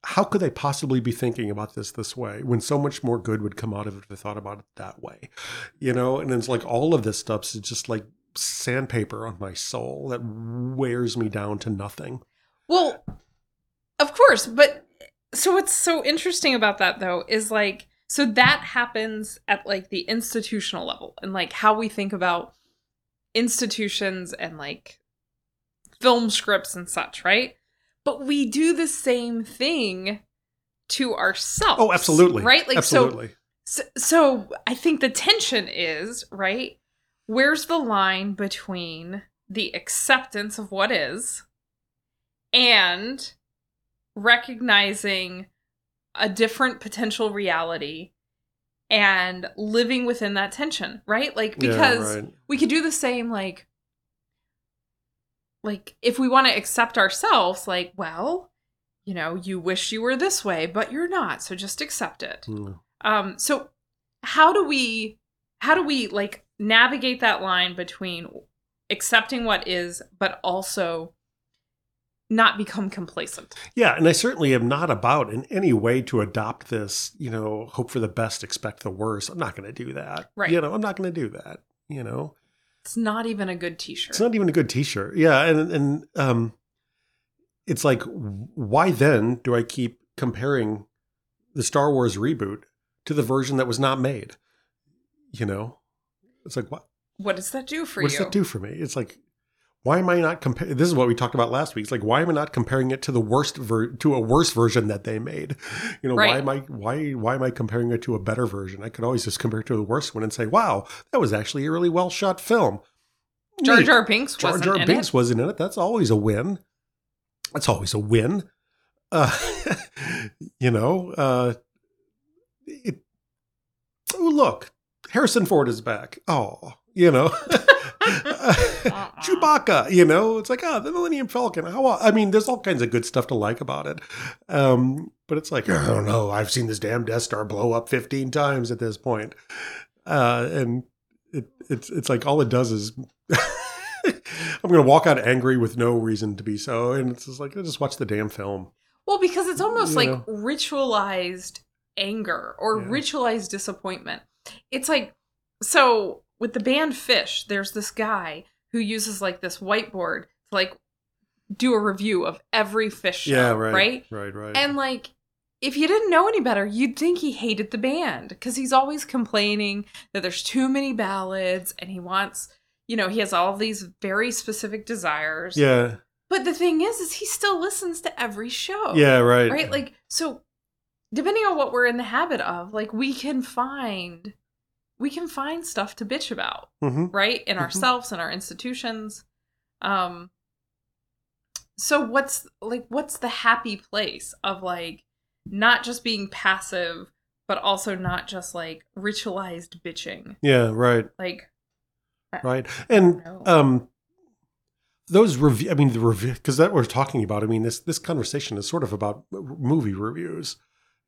How could they possibly be thinking about this this way when so much more good would come out of it if they thought about it that way? You know, and it's like all of this stuff is just like sandpaper on my soul that wears me down to nothing.
Well, of course, but so what's so interesting about that though is like so that happens at like the institutional level and like how we think about institutions and like film scripts and such, right? But we do the same thing to ourselves.
Oh, absolutely.
Right? Like so
absolutely.
so, so I think the tension is, right? where's the line between the acceptance of what is and recognizing a different potential reality and living within that tension, right? Like because
yeah, right.
we could do the same like like if we want to accept ourselves like, well, you know, you wish you were this way, but you're not, so just accept it.
Mm.
Um so how do we how do we like navigate that line between accepting what is but also not become complacent.
Yeah, and I certainly am not about in any way to adopt this, you know, hope for the best, expect the worst. I'm not going to do that.
Right.
You know, I'm not going to do that, you know.
It's not even a good t-shirt.
It's not even a good t-shirt. Yeah, and and um it's like why then do I keep comparing the Star Wars reboot to the version that was not made? You know? It's like what
what does that do for
what
you?
What does that do for me? It's like why am I not comparing? This is what we talked about last week. It's like why am I not comparing it to the worst ver- to a worse version that they made? You know, why am I why why am I comparing it to a better version? I could always just compare it to the worst one and say, "Wow, that was actually a really well shot film."
Jar. Jar Binks
Jar Jar
in
Binks
it.
wasn't in it. That's always a win. That's always a win. Uh, you know, uh, it, oh, look, Harrison Ford is back. Oh, you know, Chewbacca, you know, it's like, oh, the Millennium Falcon. How, I mean, there's all kinds of good stuff to like about it. Um, but it's like, I don't know. I've seen this damn Death Star blow up 15 times at this point. Uh, and it, it's, it's like all it does is I'm going to walk out angry with no reason to be so. And it's just like, I just watch the damn film.
Well, because it's almost
You
like
know.
ritualized anger or
Yeah.
ritualized disappointment. It's like so with the band Phish, there's this guy who uses like this whiteboard to like do a review of every Phish show,
yeah, right.
right?
Right, right.
And like, if you didn't know any better, you'd think he hated the band because he's always complaining that there's too many ballads and he wants, you know, he has all these very specific desires.
yeah,
But the thing is, is he still listens to every show.
yeah, right.
Right? Like, so depending on what we're in the habit of, like, we can find. We can find stuff to bitch about,
hmm
right? In
Mhm.
ourselves and our institutions. Um so what's like what's the happy place of like not just being passive but also not just like ritualized bitching
Yeah, right.
like
right and um those review i mean the review because that we're talking about i mean this this conversation is sort of about movie reviews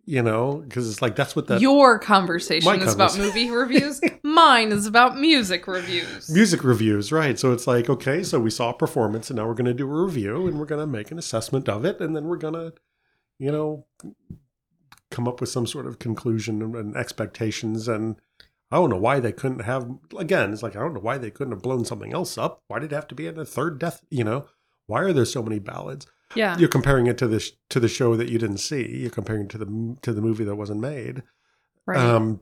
you know because it's like that's what that
your conversation is about movie reviews mine is about music reviews
music reviews right so it's like okay so we saw a performance and now we're going to do a review and we're going to make an assessment of it and then we're going to you know come up with some sort of conclusion and, and expectations and I don't know why they couldn't have again. It's like I don't know why they couldn't have blown something else up. Why did it have to be in a third death? You know, why are there so many ballads?
Yeah
You're comparing it to the to the show that you didn't see. You're comparing it to the to the movie that wasn't made.
right
Um,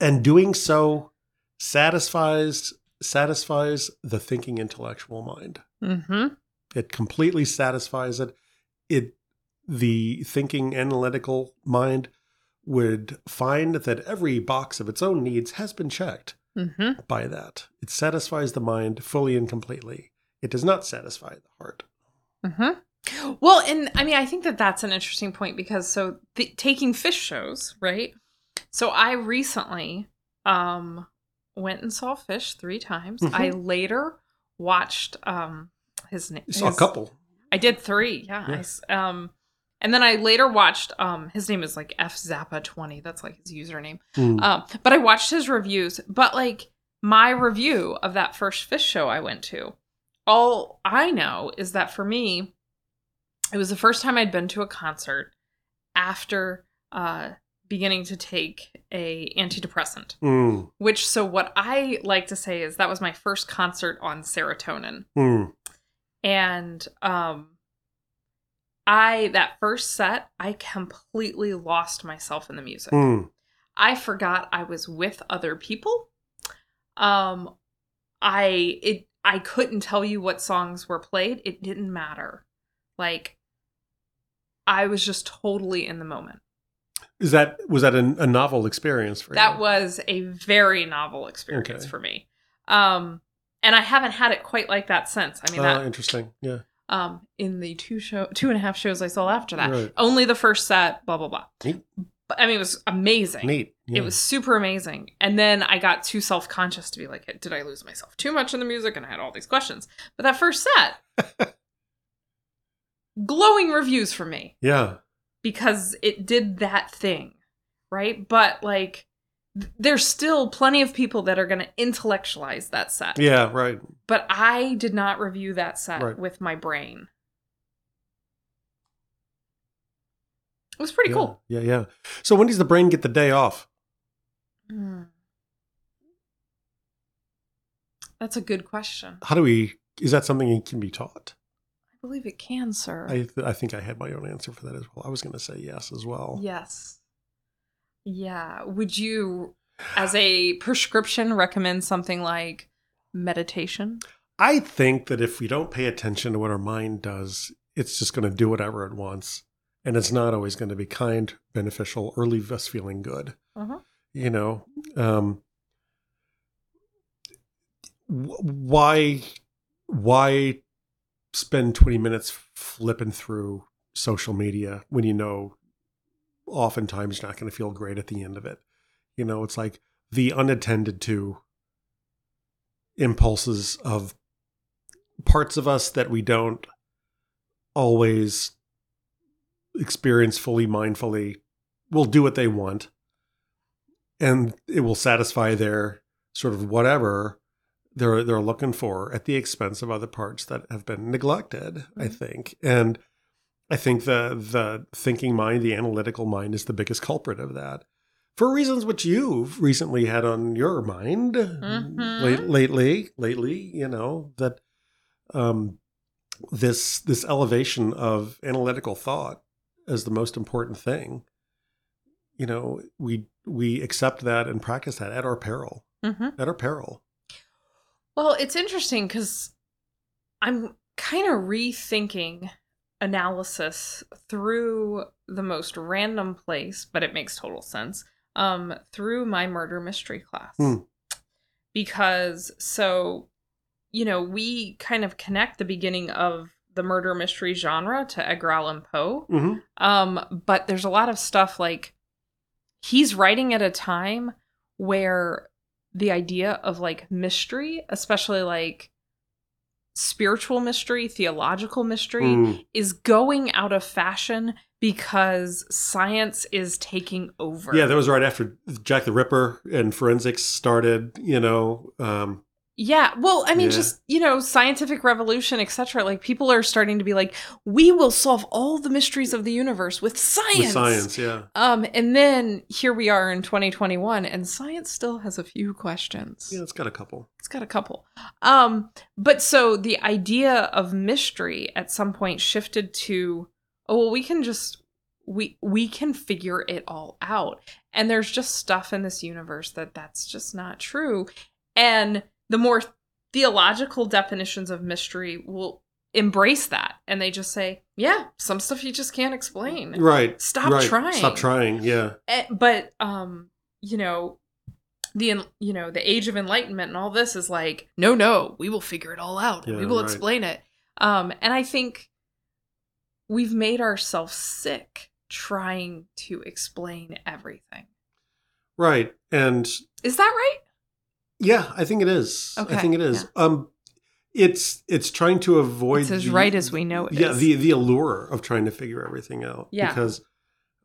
and doing so satisfies satisfies the thinking intellectual mind.
mm-hmm
It completely satisfies it. It the thinking analytical mind would find that every box of its own needs has been checked
mm-hmm
by that. It satisfies the mind fully and completely. It does not satisfy the heart.
Mm-hmm. Well, and I mean, I think that that's an interesting point because so the, taking Phish shows, right? So I recently um went and saw Phish three times.
Mhm.
I later watched um his name.
You saw a couple.
I did three. Yeah. I
Yeah.
s um, and then I later watched um his name is like F Zappa twenty. That's like his username.
Mm.
Um, but I watched his reviews. But like my review of that first Phish show I went to, all I know is that for me, it was the first time I'd been to a concert after uh, beginning to take a antidepressant.
Mm.
Which, so what I like to say is that was my first concert on serotonin,
Mm.
and um, I that first set I completely lost myself in the music.
Mm.
I forgot I was with other people. Um I it I couldn't tell you what songs were played. It didn't matter. Like I was just totally in the moment.
Is that was that a, a novel experience for you?
That was a very novel experience
Okay.
for me. Um, and I haven't had it quite like that since. I mean,
Oh,
that
interesting. Yeah.
um, in the two show, two and a half shows I saw after that,
Right.
only the first set, blah blah blah.
Neat.
But I mean, it was amazing.
Neat.
It was super amazing. And then I got too self conscious to be like, did I lose myself too much in the music? And I had all these questions. But that first set, glowing reviews from me
Yeah.
because it did that thing, right? But like, th- there's still plenty of people that are going to intellectualize that set.
Yeah. Right.
But I did not review that set
Right.
with my brain. It was pretty
yeah.
cool.
Yeah. Yeah. So when does the brain get the day off?
Hmm. That's a good question.
How do we? Is that something that can be taught?
I believe it can, sir.
I th- I think I had my own answer for that as well. I was going to say yes as well.
yes. Yeah. Would you, as a prescription, recommend something like meditation?
I think that if we don't pay attention to what our mind does, it's just going to do whatever it wants. And it's not always going to be kind, beneficial, or leave us feeling good.
Uh-huh.
You know, um, why, why spend 20 minutes flipping through social media when you know oftentimes you're not going to feel great at the end of it? You know, it's like the unattended to impulses of parts of us that we don't always experience fully mindfully will do what they want and it will satisfy their sort of whatever they're they're looking for at the expense of other parts that have been neglected i
Mhm.
think and i think the the thinking mind the analytical mind is the biggest culprit of that for reasons which you've recently had on your mind
Mhm.
late, lately lately you know that um this this elevation of analytical thought as the most important thing you know we we accept that and practice that at our peril
Mm-hmm.
at our peril
Well, it's interesting because I'm kind of rethinking analysis through the most random place, but it makes total sense. Um, through my murder mystery class.
Hmm.
Because so, you know, we kind of connect the beginning of the murder mystery genre to Edgar Allan Poe.
mm-hmm.
Um, but there's a lot of stuff like he's writing at a time where the idea of like mystery, especially like spiritual mystery, theological mystery,
Mm.
is going out of fashion because science is taking over.
yeah that was right after jack the ripper and forensics started you know um
Yeah, well, I mean,
Yeah.
just you know, scientific revolution, etc. Like people are starting to be like, we will solve all the mysteries of the universe with science.
with science yeah
Um, and then here we are in 2021, and science still has a few questions.
yeah it's got a couple
It's got a couple. Um, but so the idea of mystery at some point shifted to, oh well, we can just we we can figure it all out, and there's just stuff in this universe that that's just not true, and the more theological definitions of mystery will embrace that, and they just say, yeah, some stuff you just can't explain.
right
Stop
right.
trying.
stop trying yeah
Eh, but um you know the you know the age of enlightenment and all this is like no no we will figure it all out and we will
right.
explain it um and i think we've made ourselves sick trying to explain everything
right and
is that right
yeah i think it is. I think it is. Um it's it's trying to avoid
it's as
the-
right as we know it
yeah
is.
the the allure of trying to figure everything out.
Yeah.
because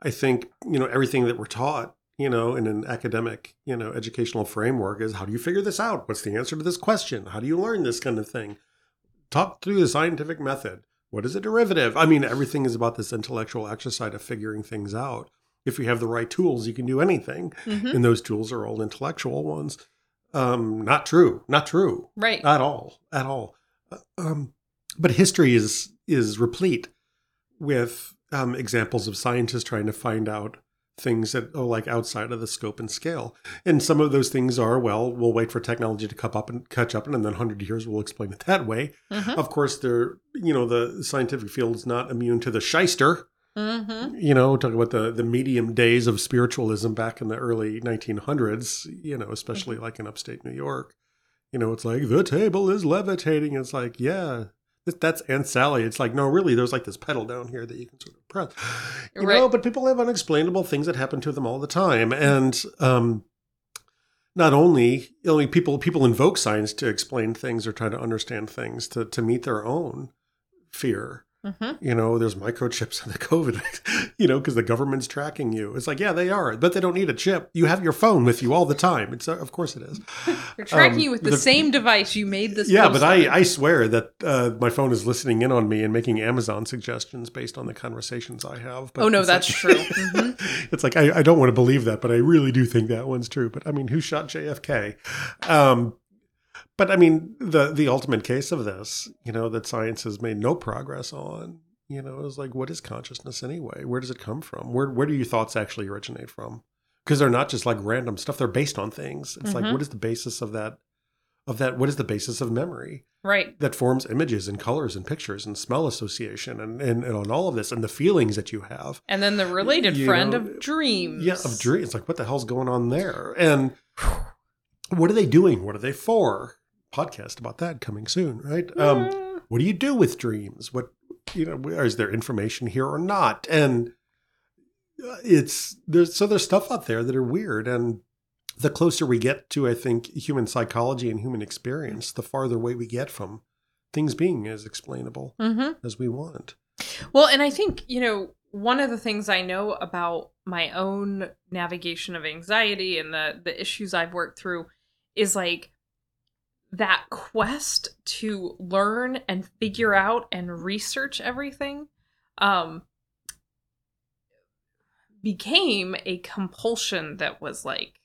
i think you know everything that we're taught you know in an academic you know educational framework is how do you figure this out? What's the answer to this question? How do you learn this kind of thing? Talk through the scientific method. What is a derivative? I mean everything is about this intellectual exercise of figuring things out. If you have the right tools you can do anything.
Mhm.
and those tools are all intellectual ones um not true not true.
Right.
At all at all. Uh, um, but history is is replete with um, examples of scientists trying to find out things that are like outside of the scope and scale. And some of those things are well we'll wait for technology to come up and catch up and then 100 years we'll explain it that way.
Mhm.
of course they're you know the scientific field is not immune to the shyster
Mhm.
you know, talk about the the medium days of spiritualism back in the early 1900s, you know, especially like in upstate New York, You know, it's like the table is levitating. It's like, yeah, that- that's Aunt Sally. It's like, no, really, there's like this pedal down here that you can sort of press. You know, but people have unexplainable things that happen to them all the time, and um, not only, mean, people people invoke science to explain things or try to understand things to to meet their own fear.
Hmm
You know, there's microchips in the COVID, you know, because the government's tracking you. It's like, yeah, they are, but they don't need a chip. You have your phone with you all the time. It's uh, of course it is.
They're tracking
Um,
you with the,
the-
same device you made this.
Yeah, but I. I swear that uh, my phone is listening in on me and making Amazon suggestions based on the conversations I have. But
Oh, no, that's
like-
true. Mhm.
it's like I, I don't want to believe that, but I really do think that one's true. But I mean, who shot JFK? Um, but I mean, the the ultimate case of this, you know, that science has made no progress on, you know, is like, what is consciousness anyway? Where does it come from? Where where do your thoughts actually originate from? Because they're not just like random stuff; they're based on things. It's like,
Mhm.
what is the basis of that? Of that, what is the basis of memory?
right.
that forms images and colors and pictures and smell association and, and, and on all of this and the feelings that you have.
And then the related
You
friend
know,
of dreams.
Yeah, of dreams. It's like, what the hell's going on there? And what are they doing? What are they for? Podcast about that coming soon, right? Um,
Mm.
what do you do with dreams? What, you know, is there information here or not? And uh, it's, there's, so there's stuff out there that are weird. And the closer we get to, I think, human psychology and human experience, the farther away we get from things being as explainable
Mhm.
as we want.
Well, and I think, you know, one of the things I know about my own navigation of anxiety and the the issues I've worked through is like that quest to learn and figure out and research everything um became a compulsion that was like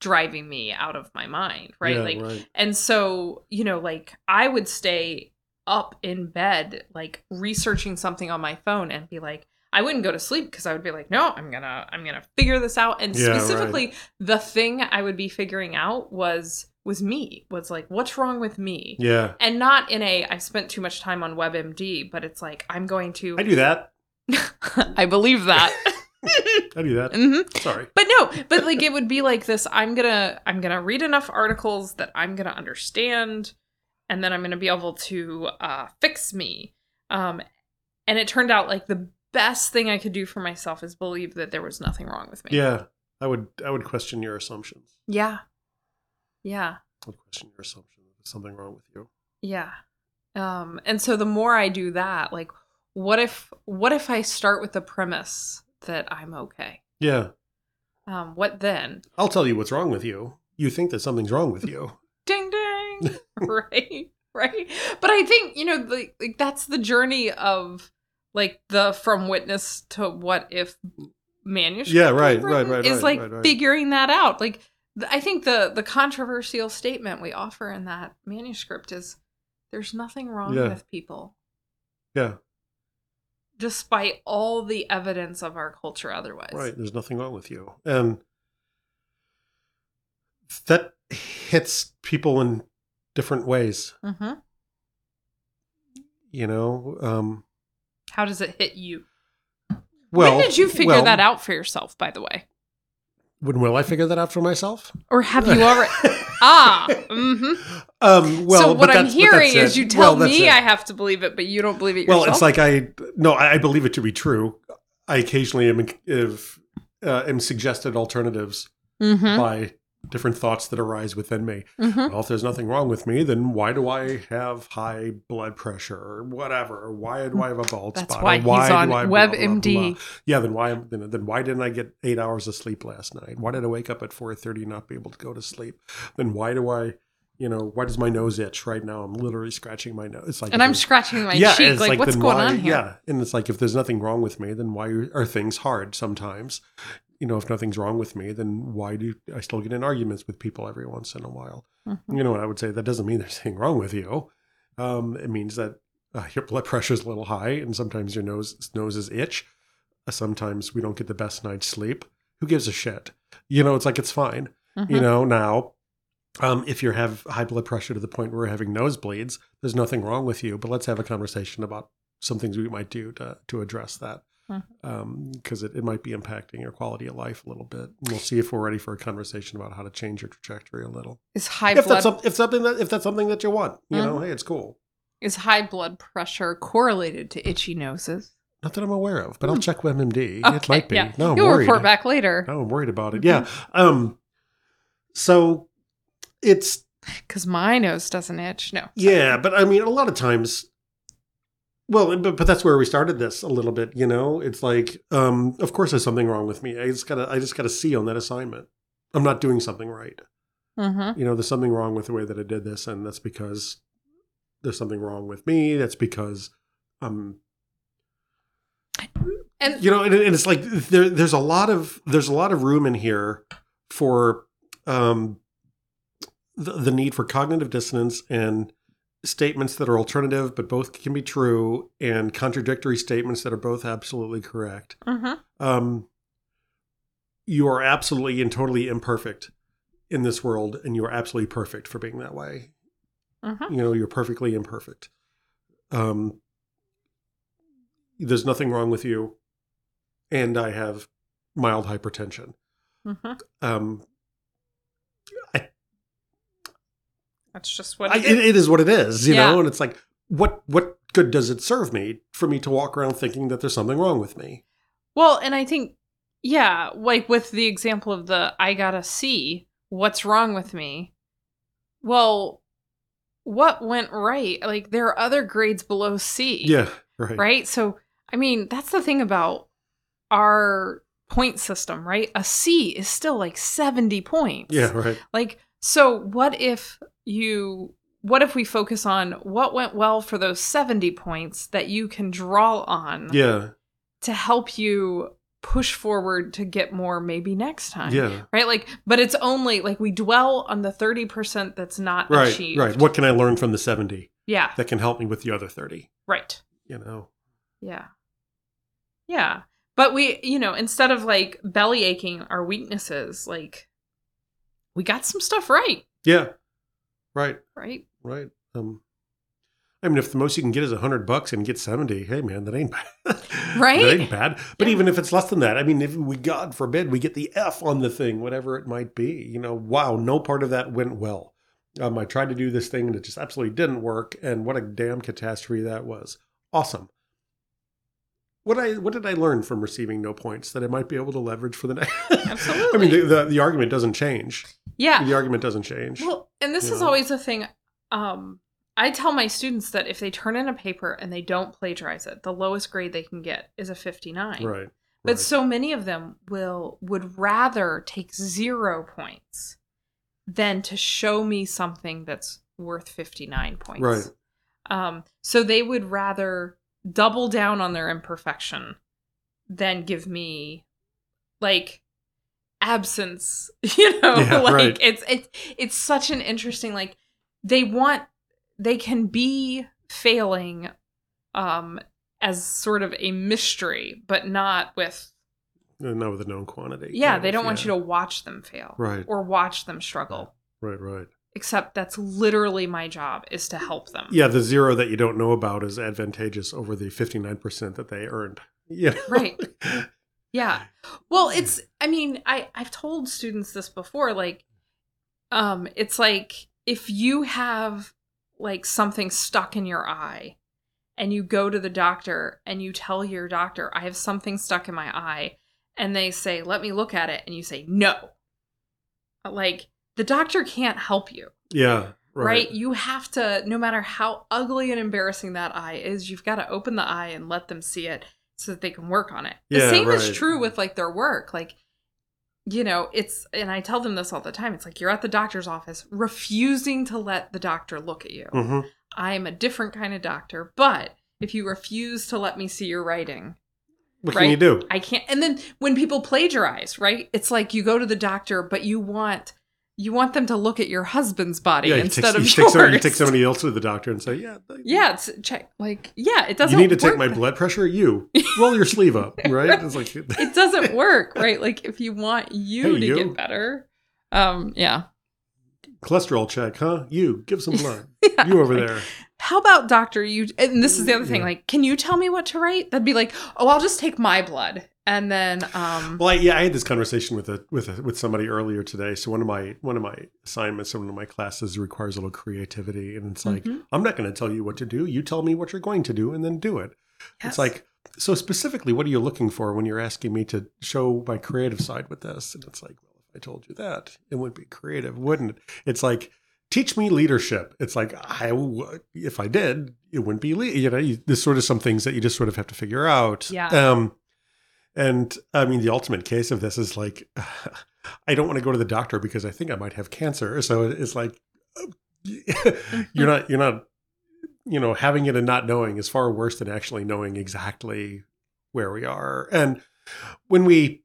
driving me out of my mind, right?
Yeah,
like
right.
and so, you know, like I would stay up in bed, like researching something on my phone and be like, I wouldn't go to sleep because I would be like, no, I'm gonna, I'm gonna figure this out. And
Yeah, right.
specifically, the thing I would be figuring out was was me. Was like, what's wrong with me?
Yeah,
And not in a I spent too much time on WebMD, but it's like I'm going to.
I do that.
I believe that.
I do that.
hmm
Sorry.
but no but like it would be like this i'm gonna i'm gonna read enough articles that i'm gonna understand and then i'm gonna be able to uh fix me um and it turned out like the best thing i could do for myself is believe that there was nothing wrong with me
Yeah, I would. I would question your assumptions.
yeah yeah.
Would question your assumption that there's something wrong with you.
yeah. Um and so the more i do that like what if what if i start with the premise that i'm okay?
Yeah,
um what then?
I'll tell you what's wrong with you. You think that something's wrong with you.
ding ding. Right. Right. But i think you know like, like that's the journey of like the from witness to what if manuscript
Yeah, right, right, right,
is
right,
like
right, right.
figuring that out. Like i think the the controversial statement we offer in that manuscript is there's nothing wrong
Yeah.
with people
Yeah,
despite all the evidence of our culture otherwise
right. There's nothing wrong with you, and that hits people in different ways.
hmm
You know. Um,
how does it hit you
well,
when did you figure
well,
that out for yourself by the way
When will I figure that out for myself?
or have you already ah mm-hmm.
Um, well,
so
but
what I'm
that's-
hearing is you tell
Well,
me
it.
I have to believe it, but you don't believe it
Well, it's like I no, I, I believe it to be true. I occasionally am if, uh, am suggested alternatives
mm-hmm,
by different thoughts that arise within me.
mm-hmm.
Well, if there's nothing wrong with me, then why do I have high blood pressure or whatever? Or why do I have a bald
That's
spot?
why
Or
he's
why do
on
I blah, blah, blah,
WebMD.
blah? Yeah, then why then, then why didn't I get eight hours of sleep last night? Why did I wake up at four thirty and not be able to go to sleep? Then why do I, you know, why does my nose itch right now? I'm literally scratching my nose. It's like
and I'm scratching my
yeah,
cheek.
it's
Like, what's going
why-
on here?
Yeah, and it's like if there's nothing wrong with me, then why are things hard sometimes? You know, if nothing's wrong with me, then why do I still get in arguments with people every once in a while?
Mhm.
You know what I would say? That doesn't mean there's anything wrong with you. Um, it means that uh, your blood pressure is a little high, and sometimes your nose noses itch. Uh, sometimes we don't get the best night's sleep. Who gives a shit? You know, it's like it's fine.
Mhm.
You know, now um, if you have high blood pressure to the point where we're having nosebleeds, there's nothing wrong with you. But let's have a conversation about some things we might do to to address that. Because it, it might be impacting your quality of life a little bit. And we'll see if we're ready for a conversation about how to change your trajectory a little.
Is high
If
blood
that's if something that if that's something that you want, you know,
Mhm.
hey, it's cool.
is high blood pressure correlated to itchy noses?
Not that I'm aware of, but I'll
Hmm.
check with MMD. it might be.
yeah.
No, I'm
You'll
worried.
report back later
No, I'm worried about it. Yeah. Um. So it's
because my nose doesn't itch. No.
Yeah, but I mean, a lot of times, well, but, but that's where we started this a little bit. You know, it's like, um, of course, there's something wrong with me. I just gotta, I just gotta see on that assignment. I'm not doing something right.
Mm-hmm.
You know, there's something wrong with the way that I did this, and that's because there's something wrong with me. That's because, um,
And
you know, and, and it's like there, there's a lot of there's a lot of room in here for um, the, the need for cognitive dissonance and statements that are alternative but both can be true and contradictory statements that are both absolutely correct
Mhm.
um, you are absolutely and totally imperfect in this world and you are absolutely perfect for being that way
Mhm.
you know you're perfectly imperfect um, there's nothing wrong with you and i have mild hypertension
Mhm.
um,
that's just what
I,
it
it,
is.
it is what it is, you
Yeah.
know. And it's like, what what good does it serve me for me to walk around thinking that there's something wrong with me?
Well, and I think, yeah, like with the example of the I gotta see what's wrong with me. Well, what went right? Like there are other grades below C.
Yeah, right,
Right. So, I mean, that's the thing about our point system, right? A C is still like 70 points.
Yeah, right.
Like, so what if you, what if we focus on what went well for those 70 points that you can draw on
Yeah,
to help you push forward to get more maybe next time?
yeah,
Right? Like, but it's only like we dwell on the 30% that's not
right,
achieved.
right. What can I learn from the seventy
Yeah.
that can help me with the other thirty?
Right.
You know,
Yeah. Yeah. But we, you know, instead of like belly aching our weaknesses, like we got some stuff right,
yeah, right,
right?
right. Um, I mean, if the most you can get is a hundred bucks and get seventy, hey man, that ain't bad,
Right?
That ain't bad. But
Yeah.
even if it's less than that, I mean, if we, God forbid, we get the F on the thing, whatever it might be, you know, wow, no part of that went well. Um, I tried to do this thing and it just absolutely didn't work, and what a damn catastrophe that was. Awesome. What I what did I learn from receiving no points that I might be able to leverage for the next?
Absolutely.
I mean, the, the the argument doesn't change.
Yeah.
The argument doesn't change.
Well, and this is always a thing. Um, I tell my students that if they turn in a paper and they don't plagiarize it, the lowest grade they can get is a 59.
right.
But
right.
so many of them will would rather take zero points than to show me something that's worth 59 points.
Right.
Um, so they would rather double down on their imperfection than give me like absence, you know,
Yeah,
like
right.
it's it's it's such an interesting like they want they can be failing um as sort of a mystery, but not with
Uh, not with a known quantity.
yeah, they
of,
don't want
yeah.
you to watch them fail
Right.
or watch them struggle.
Right. Right.
Except that's literally my job is to help them.
Yeah, the zero that you don't know about is advantageous over the 59% that they earned. Yeah.
Right. Yeah. Well, it's I mean, I I've told students this before like um it's like if you have like something stuck in your eye and you go to the doctor and you tell your doctor I have something stuck in my eye and they say let me look at it and you say no. Like the doctor can't help you.
Yeah.
Right.
Right.
You have to, no matter how ugly and embarrassing that eye is, you've got to open the eye and let them see it so that they can work on it. The
Yeah,
same is true with like their work. Like, you know, it's, and I tell them this all the time. It's like you're at the doctor's office refusing to let the doctor look at you.
hmm
I am a different kind of doctor, but if you refuse to let me see your writing,
What
Right.
can you do?
I can't. And then when people plagiarize, right? It's like you go to the doctor, but you want. You want them to look at your husband's body
Yeah, you
instead
take,
of
you
yours.
take, somebody, you take somebody else to the doctor and say, yeah,
Yeah, it's check like yeah, it doesn't.
you need to take
work
my blood pressure. You roll your sleeve up, right? It's like,
It doesn't work, right? Like if you want you
Hey,
to
you.
get better, um, yeah,
cholesterol check, huh? You give some blood.
Yeah,
You over
like,
there.
how about doctor you and this is the other thing
Yeah.
like can you tell me what to write that'd be like oh i'll just take my blood and then um
Well, I, yeah, I had this conversation with a with a, with somebody earlier today. So one of my one of my assignments in one of my classes requires a little creativity, and it's like
Mhm.
I'm not going to tell you what to do. You tell me what you're going to do, and then do it.
yes.
It's like so specifically, what are you looking for when you're asking me to show my creative side with this? And it's like, well, if I told you that, it would be creative, wouldn't it? It's like teach me leadership. It's like I w- if I did, it wouldn't be le- you know. You, there's sort of some things that you just sort of have to figure out.
Yeah.
Um, and I mean, the ultimate case of this is like, I don't want to go to the doctor because I think I might have cancer. So it's like, you're not, you're not, you know, having it and not knowing is far worse than actually knowing exactly where we are. And when we,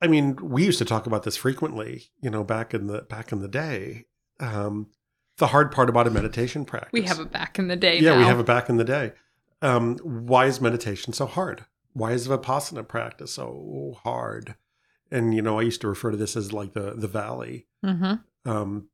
I mean, we used to talk about this frequently, you know, back in the back in the day. Um, the hard part about a meditation practice.
we have it back in the day
Yeah, we have it back in the day. Um, why is meditation so hard? Why is vipassana practice so hard? And you know, I used to refer to this as like the the valley.
mm-hmm.
Um,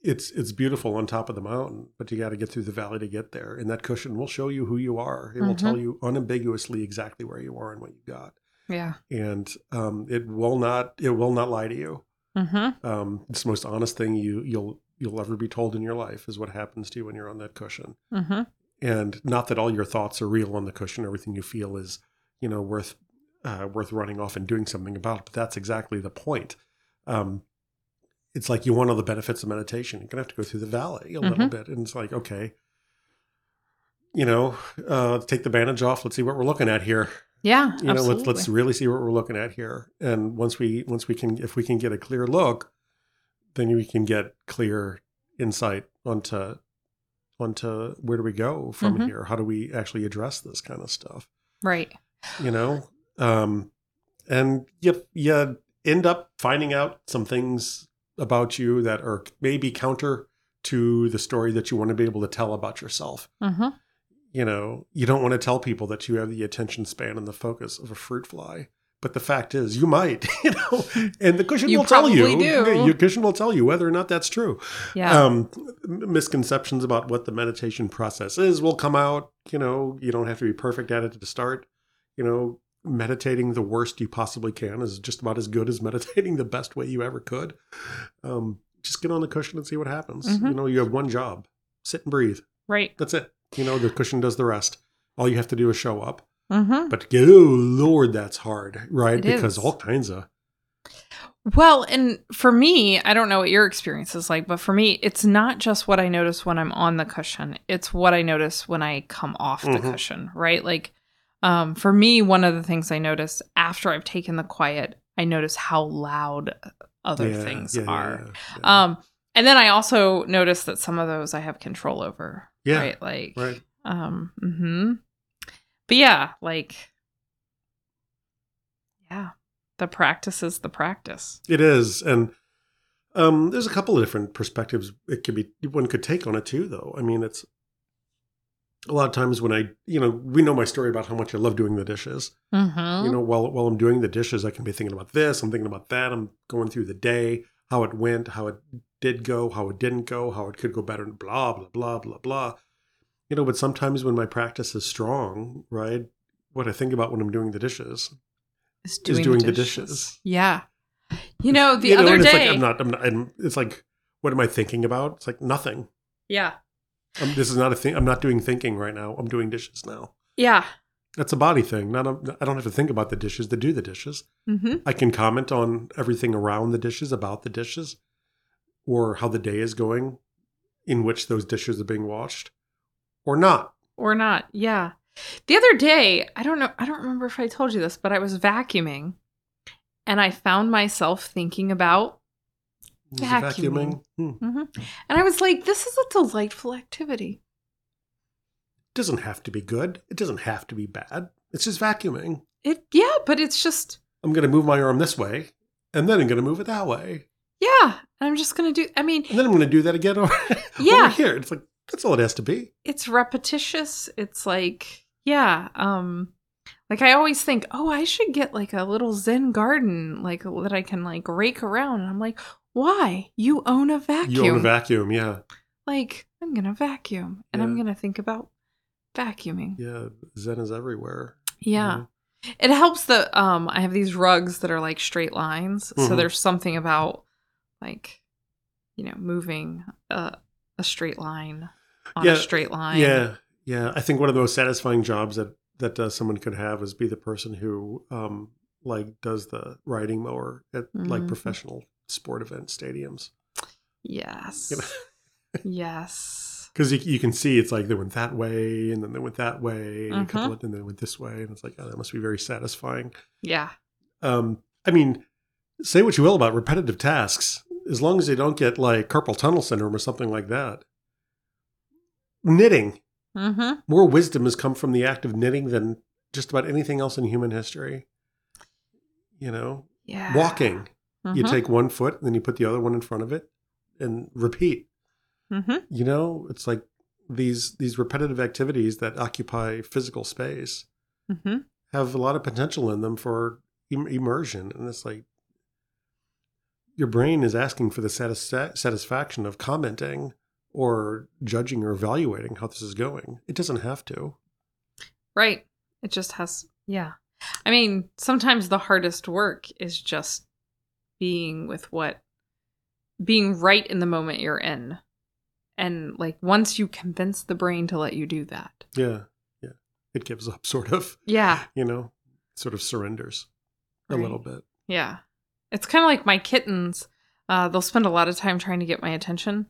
it's it's beautiful on top of the mountain, but you got to get through the valley to get there. And that cushion will show you who you are. It will
Mhm.
tell you unambiguously exactly where you are and what you got.
yeah
And um, it will not it will not lie to you.
mm-hmm.
Um, it's the most honest thing you you'll you'll ever be told in your life is what happens to you when you're on that cushion
Mm-hmm.
And not that all your thoughts are real on the cushion everything you feel is you know worth uh, worth running off and doing something about but that's exactly the point. Um, it's like you want all the benefits of meditation. You're gonna have to go through the valley a little
Mhm.
bit and it's like okay you know uh, take the bandage off. Let's see what we're looking at here.
Yeah
you know
absolutely.
let's let's really see what we're looking at here. And once we once we can if we can get a clear look then we can get clear insight onto onto where do we go from
Mhm.
here how do we actually address this kind of stuff
right
you know um and you you end up finding out some things about you that are maybe counter to the story that you want to be able to tell about yourself
mm-hmm.
you know, you don't want to tell people that you have the attention span and the focus of a fruit fly. But the fact is, you might, you know, and the cushion
You
will tell you.
do.
Your cushion will tell you whether or not that's true.
yeah
Um, misconceptions about what the meditation process is will come out. You know, you don't have to be perfect at it to start. You know, meditating the worst you possibly can is just about as good as meditating the best way you ever could. Um, just get on the cushion and see what happens.
Mhm.
You know, you have one job: sit and breathe.
right
That's it. You know, the cushion does the rest. All you have to do is show up.
Mm-hmm.
But oh Lord, that's hard, right?
It
because
is.
all kinds of
Well, and for me, I don't know what your experience is like, but for me, it's not just what I notice when I'm on the cushion. It's what I notice when I come off the
Mhm.
cushion, right? Like um for me, one of the things I notice after I've taken the quiet, I notice how loud other
Yeah,
things
yeah,
are.
yeah.
Um and then I also notice that some of those I have control over.
Yeah,
Right. Like
right.
um hmm But yeah, like yeah. The practice is the practice.
It is, and um, there's a couple of different perspectives it could be one could take on it too. Though I mean, it's a lot of times when I, you know, we know my story about how much I love doing the dishes.
Mm-hmm.
You know, while while I'm doing the dishes, I can be thinking about this. I'm thinking about that. I'm going through the day, how it went, how it did go, how it didn't go, how it could go better, and blah blah blah blah blah. You know, but sometimes when my practice is strong, right, what I think about when I'm doing the dishes
is
is doing the dishes.
Yeah. You know, the
You know,
other day.
like I'm not. I'm not. I'm, it's like, what am I thinking about? It's like nothing.
yeah.
Um, this is not a thing. I'm not doing thinking right now. I'm doing dishes now.
Yeah.
That's a body thing. Not. A, I don't have to think about the dishes to do the dishes.
Mm-hmm.
I can comment on everything around the dishes, about the dishes, or how the day is going, in which those dishes are being washed, or not.
Or not. Yeah. The other day, I don't know, I don't remember if I told you this, but I was vacuuming and I found myself thinking about,
it
Vacuuming.
Hmm.
and I was like, this is a delightful activity.
It doesn't have to be good. It doesn't have to be bad. It's just vacuuming.
It, yeah, but it's just,
I'm going to move my arm this way, and then I'm going to move it that way.
yeah. and I'm just going to do, I mean,
And then I'm going to do that again over,
Yeah.
over here. It's like, that's all it has to be.
it's repetitious. It's like, yeah. Um, like I always think, oh, I should get like a little Zen garden, like that I can like rake around. And I'm like, why? You own a vacuum.
You own a vacuum, yeah.
like I'm gonna vacuum and I'm gonna think about vacuuming.
Yeah, Zen is everywhere.
Yeah. It helps that um I have these rugs that are like straight lines. So
Mhm.
there's something about like you know, moving a, a straight line on
Yeah,
a straight line.
Yeah, yeah. I think one of the most satisfying jobs that that uh, someone could have is be the person who um like does the riding mower at like
Mhm.
professional sport event stadiums.
Yes.
You know?
yes.
Because you, you can see it's like they went that way and then they went that way and a couple
Mhm.
of, and then they went this way and it's like oh, that must be very satisfying.
Yeah.
Um, I mean, say what you will about repetitive tasks, as long as they don't get like carpal tunnel syndrome or something like that. Knitting,
Mm-hmm.
more wisdom has come from the act of knitting than just about anything else in human history. You know,
Yeah.
walking, you
Mhm.
take one foot and then you put the other one in front of it and repeat.
Mhm.
You know, it's like these these repetitive activities that occupy physical space
Mhm.
have a lot of potential in them for im- immersion and it's like your brain is asking for the satis- satisfaction of commenting or judging or evaluating how this is going it doesn't have to
Right. It just has yeah. I mean, sometimes the hardest work is just being with what being right in the moment you're in. And like once you convince the brain to let you do that.
yeah yeah it gives up sort of
Yeah.
you know sort of surrenders a little bit
Yeah. It's kind of like my kittens. Uh, they'll spend a lot of time trying to get my attention.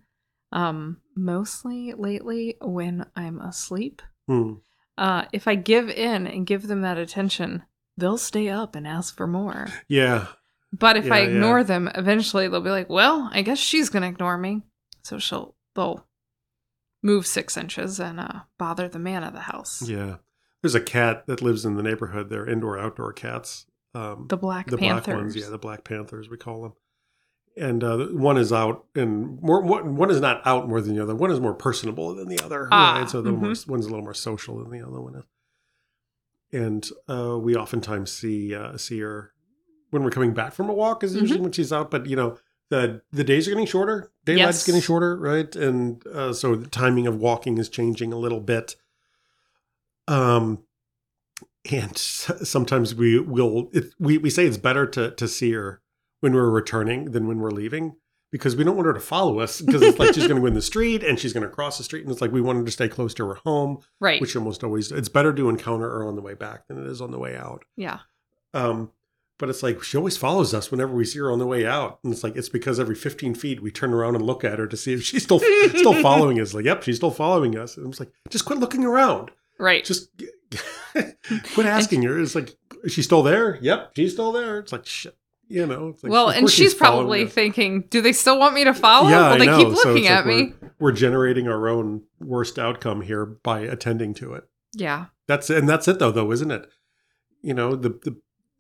Um, mostly lately when I'm asleep.
Hmm.
Uh, if I give in and give them that attention, they'll stay up and ask for more.
yeah
But if I
Yeah, yeah.
ignore them, eventually they'll be like, "Well, I guess she's gonna ignore me." So she'll they'll move six inches and uh, bother the man of the house.
yeah there's a cat that lives in the neighborhood they're indoor outdoor cats um
The Black
the
Panthers.
black ones, yeah, the black panthers we call them. And uh, one is out, and more, one, one is not out more than the other. One is more personable than the other,
Ah,
right? So the more,
mhm.
one's a little more social than the other one is. And uh, we oftentimes see uh, see her when we're coming back from a walk. Is
Mm-hmm.
usually when she's out, but you know the the days are getting shorter. Daylight's
Yes.
getting shorter, right? And uh, so the timing of walking is changing a little bit. Um, and sometimes we will it, we we say it's better to to see her when we're returning than when we're leaving because we don't want her to follow us because it's like she's going to go in the street and she's going to cross the street and it's like we want her to stay close to her home
Right.
which almost always it's better to encounter her on the way back than it is on the way out
yeah.
um but it's like she always follows us whenever we see her on the way out and it's like it's because every 15 feet we turn around and look at her to see if she's still still following us like yep she's still following us and it's like just quit looking around
Right.
just quit asking her. It's like, is she still there? Yep, she's still there. It's like, shit, you know. Like,
well, and she's probably thinking, "Do they still want me to follow?
Yeah,
well, they keep looking
it's
at
like
me."
We're generating our own worst outcome here by attending to it.
Yeah.
That's and that's it though, though, isn't it? You know, the the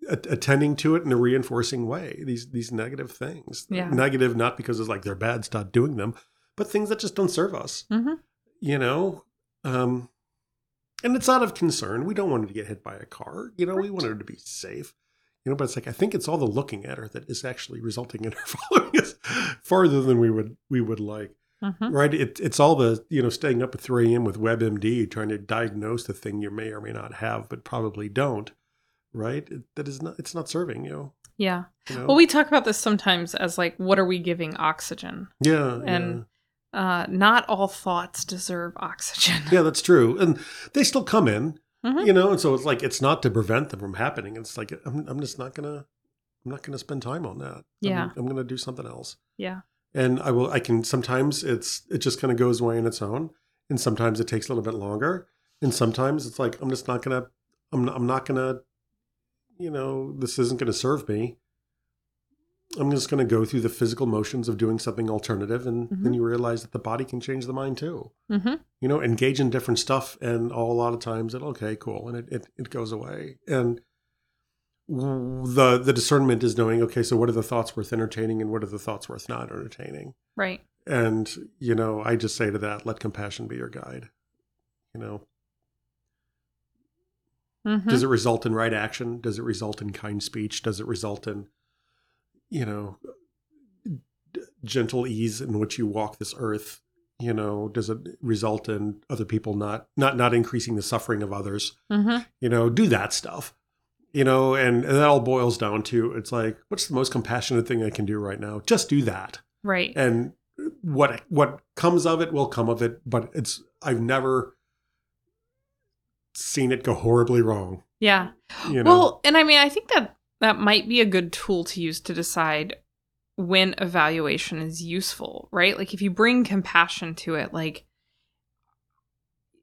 attending to it in a reinforcing way. These these negative things.
Yeah.
Negative not because it's like they're bad, stop doing them, but things that just don't serve us.
hmm
You know, um, and it's out of concern. We don't want her to get hit by a car. You know, we want her to be safe. You know, but it's like I think it's all the looking at her that is actually resulting in her following us farther than we would we would like.
hmm
Right? It, it's all the you know staying up at three a.m. with WebMD trying to diagnose the thing you may or may not have, but probably don't. Right? It, that is not. It's not serving you.
Yeah.
you know?
Well, we talk about this sometimes as like, what are we giving oxygen?
yeah,
and- Uh, not all thoughts deserve oxygen.
yeah, yeah, that's true, and they still come in.
Mhm.
you know and so it's like it's not to prevent them from happening it's like i'm, I'm just not gonna i'm not gonna spend time on that
Yeah.
I'm, I'm gonna do something else
Yeah.
and i will i can sometimes it's it just kind of goes away on its own and sometimes it takes a little bit longer and sometimes it's like i'm just not gonna i'm I'm not gonna you know this isn't gonna serve me i'm just gonna go through the physical motions of doing something alternative and then
Mhm.
you realize that the body can change the mind too
hmm
you know, engage in different stuff, and all, a lot of times it okay, cool, and it, it it goes away. And the the discernment is knowing, okay, so what are the thoughts worth entertaining, and what are the thoughts worth not entertaining?
Right.
And you know, I just say to that, let compassion be your guide. You know,
hmm
does it result in right action? Does it result in kind speech? Does it result in, you know, d- gentle ease in which you walk this earth? You know, does it result in other people not not not increasing the suffering of others?
Mm-hmm.
You know, do that stuff. You know, and, and that all boils down to it's like, what's the most compassionate thing I can do right now? Just do that.
Right.
And what what comes of it will come of it, but it's I've never seen it go horribly wrong.
yeah.
You know,
Well, and I mean, I think that that might be a good tool to use to decide when evaluation is useful, right? Like if you bring compassion to it, like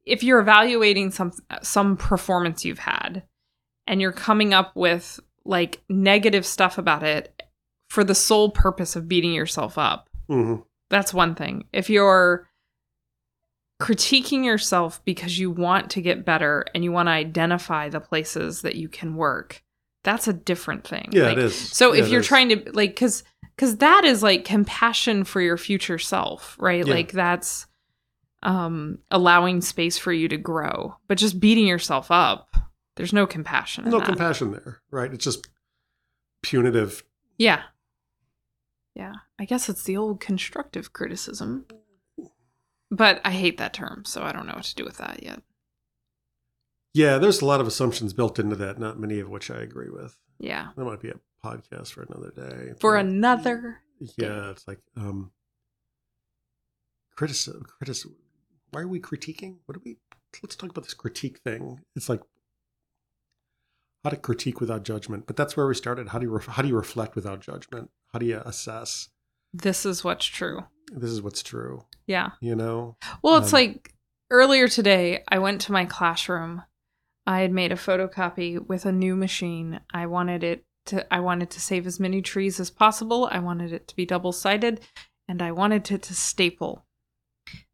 if you're evaluating some some performance you've had and you're coming up with like negative stuff about it for the sole purpose of beating yourself up,
Mhm.
that's one thing. If you're critiquing yourself because you want to get better and you want to identify the places that you can work, that's a different thing.
yeah,
Like,
it is.
So
Yeah,
if you're
is.
trying to like cuz cuz that is like compassion for your future self, right?
Yeah.
Like that's um allowing space for you to grow. But just beating yourself up, there's no compassion in
no
that.
compassion there, right? It's just punitive.
Yeah. Yeah. I guess it's the old constructive criticism. But I hate that term, so I don't know what to do with that yet.
Yeah, there's a lot of assumptions built into that, not many of which I agree with.
Yeah.
That might be a podcast for another day.
For another
Yeah, it's like um criticism criticism why are we critiquing? What do we let's talk about this critique thing. It's like how to critique without judgment. But that's where we started. How do you ref- how do you reflect without judgment? How do you assess
this is what's true.
this is what's true,
Yeah.
you know?
Well, it's
Um,
like earlier today, I went to my classroom. I had made a photocopy with a new machine. I wanted it to I wanted to save as many trees as possible. I wanted it to be double-sided and I wanted it to staple.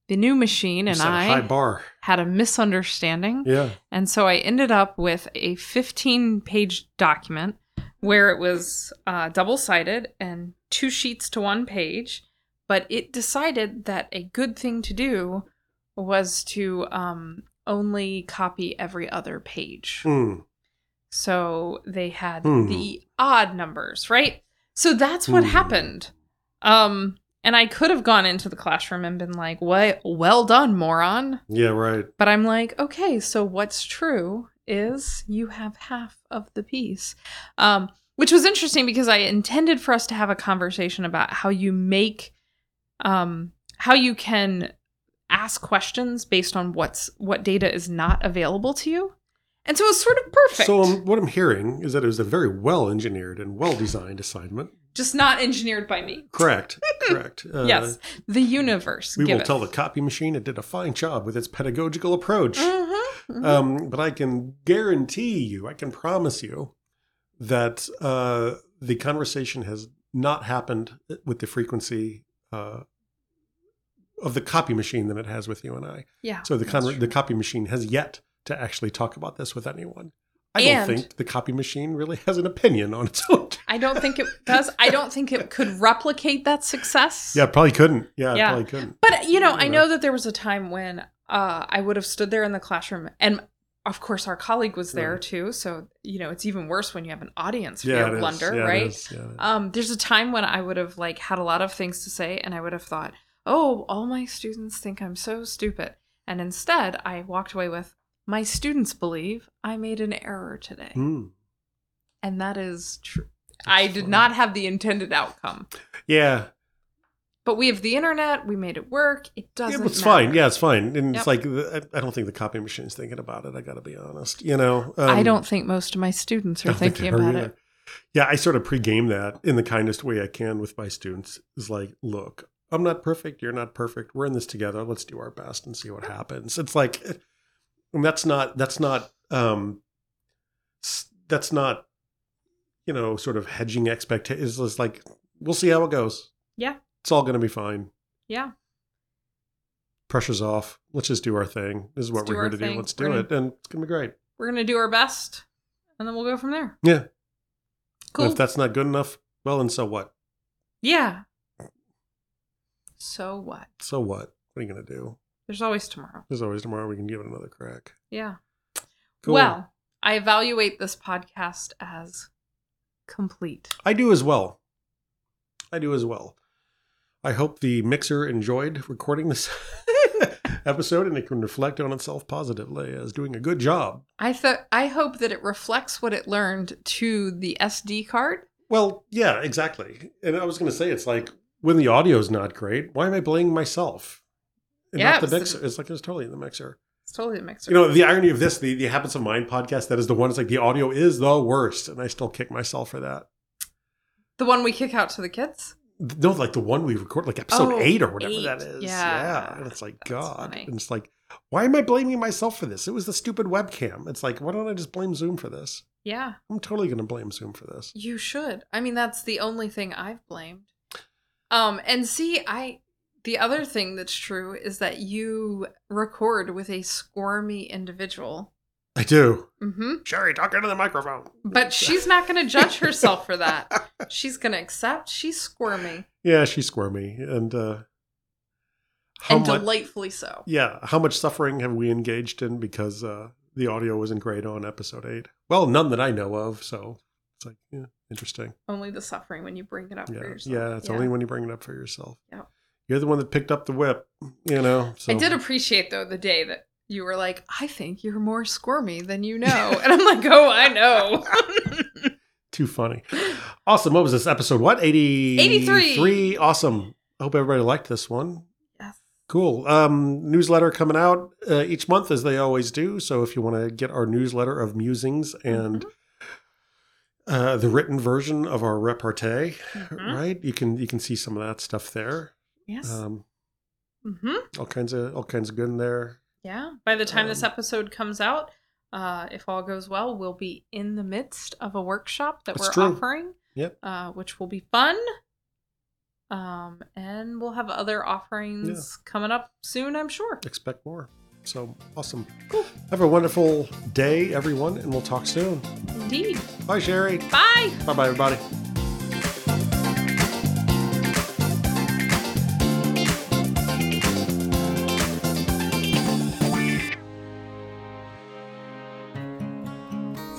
The new machine and I
bar.
had a misunderstanding.
Yeah.
And so I ended up with a 15 page document where it was uh, double sided and two sheets to one page. But it decided that a good thing to do was to um, only copy every other page.
Hmm.
So they had
Hmm.
the odd numbers, right? So that's what
Hmm.
happened. Um, and I could have gone into the classroom and been like, "What? well done, moron."
Yeah, right.
But I'm like, okay, so what's true is you have half of the piece. Um, which was interesting because I intended for us to have a conversation about how you make um how you can ask questions based on what's what data is not available to you. And so it was sort of perfect.
So um, what I'm hearing is that it was a very well engineered and well designed assignment.
just not engineered by me.
Correct. Correct. Uh,
yes. The universe.
We will tell the copy machine it did a fine job with its pedagogical approach.
Mhm, mhm.
Um, but I can guarantee you, I can promise you that uh, the conversation has not happened with the frequency uh, of the copy machine that it has with you and I.
yeah.
So the con- the copy machine has yet to actually talk about this with anyone. I don't think the copy machine really has an opinion on its own.
I don't think it does. I don't think it could replicate that success.
yeah, probably couldn't. Yeah,
Yeah.
probably couldn't.
But you know, I know that there was a time when uh, I would have stood there in the classroom, and of course, our colleague was there
Yeah.
too. So you know, it's even worse when you have an audience
Yeah,
fear blunder,
Yeah,
right? Um, there's a time when I would have like had a lot of things to say, and I would have thought, "Oh, all my students think I'm so stupid," and instead, I walked away with, "My students believe I made an error today,"
Hmm.
and that is true. I did not have the intended outcome.
Yeah,
But we have the internet. We made it work. It doesn't.
but it's fine. Yeah, it's fine. And
Yep.
it's like I don't think the copy machine's thinking about it. I got to be honest. You know, um,
I don't think most of my students are
don't think
thinking about
either.
it.
Yeah, I sort of pregame that in the kindest way I can with my students. Is like, look, I'm not perfect. You're not perfect. We're in this together. Let's do our best and see what happens. It's like, and that's not that's not um, that's not you know sort of hedging expectations. It's like we'll see how it goes.
Yeah.
it's all going to be fine.
Yeah.
Pressure's off. Let's just do our thing. This is what
Let's
we're here to
thing.
do. Let's do
gonna-
it, and it's going to be great.
We're going to do our best and then we'll go from there.
Yeah.
Cool.
And if that's not good enough, well, and so what?
yeah. So what?
So what? What are you going to do?
There's always tomorrow.
There's always tomorrow. We can give it another crack.
Yeah.
Cool.
Well, I evaluate this podcast as complete.
I do as well. I do as well. I hope the mixer enjoyed recording this episode and it can reflect on itself positively as doing a good job.
I thought I hope that it reflects what it learned to the SD card.
Well, yeah, exactly. And I was going to say, it's like when the audio is not great, why am I blaming myself? And
Yeah,
not the
the-
mixer. It's like it's totally the mixer.
It's totally a mixer.
You know, the irony of this, the, the Habits of Mind podcast, that is the one, it's like the audio is the worst. And I still kick myself for that.
the one we kick out to the kids.
No, like the one we record, like episode
Oh,
eight or whatever
eight.
that is.
Yeah.
And it's like,
That's
God.
funny.
And it's like, why am I blaming myself for this? It was the stupid webcam. It's like, why don't I just blame Zoom for this?
Yeah,
I'm totally going to blame Zoom for this.
you should. I mean, that's the only thing I've blamed. Um, and see, I the other thing that's true is that you record with a squirmy individual.
I do.
Mm-hmm.
Sherry, talk into the microphone.
But she's not going to judge herself for that. She's going to accept she's squirmy
Yeah, she's squirmy. And, uh, how
and
much,
delightfully so.
yeah, how much suffering have we engaged in because, uh, the audio wasn't great on episode eight? Well, none that I know of. So it's like, yeah, interesting.
Only the suffering when you bring it up
Yeah,
for yourself.
yeah. It's only when you bring it up for yourself.
Yep.
You're the one that picked up the whip, you know. So
I did appreciate though the day that you were like, I think you're more squirmy than you know. And I'm like, oh, I know.
too funny. Awesome. What was this episode? What 80,
83.
Three. Awesome. I hope everybody liked this one.
yes.
Cool. Um, newsletter coming out uh, each month as they always do. So if you want to get our newsletter of musings and
Mhm.
Uh, the written version of our repartee,
Mhm.
right? You can you can see some of that stuff there.
Yes.
Um,
mm-hmm.
all kinds of all kinds of good in there.
Yeah. By the time this
Um,
episode comes out, uh, if all goes well, we'll be in the midst of a workshop that we're
true.
offering.
Yep.
Uh, which will be fun. Um, and we'll have other offerings coming up soon, I'm sure.
Expect more. So awesome.
Cool.
Have a wonderful day, everyone, and we'll talk soon.
Indeed.
Bye, Sherry.
Bye.
Bye, bye, everybody.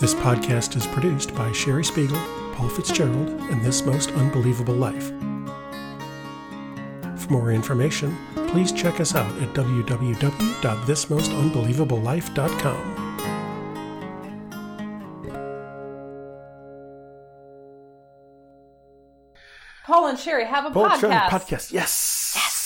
This podcast is produced by Sherry Spiegel, Paul Fitzgerald, and This Most Unbelievable Life. For more information, please check us out at www.thismostunbelievablelife.com.
Paul and Sherry have a
Paul
podcast.
Podcast. Yes. Yes.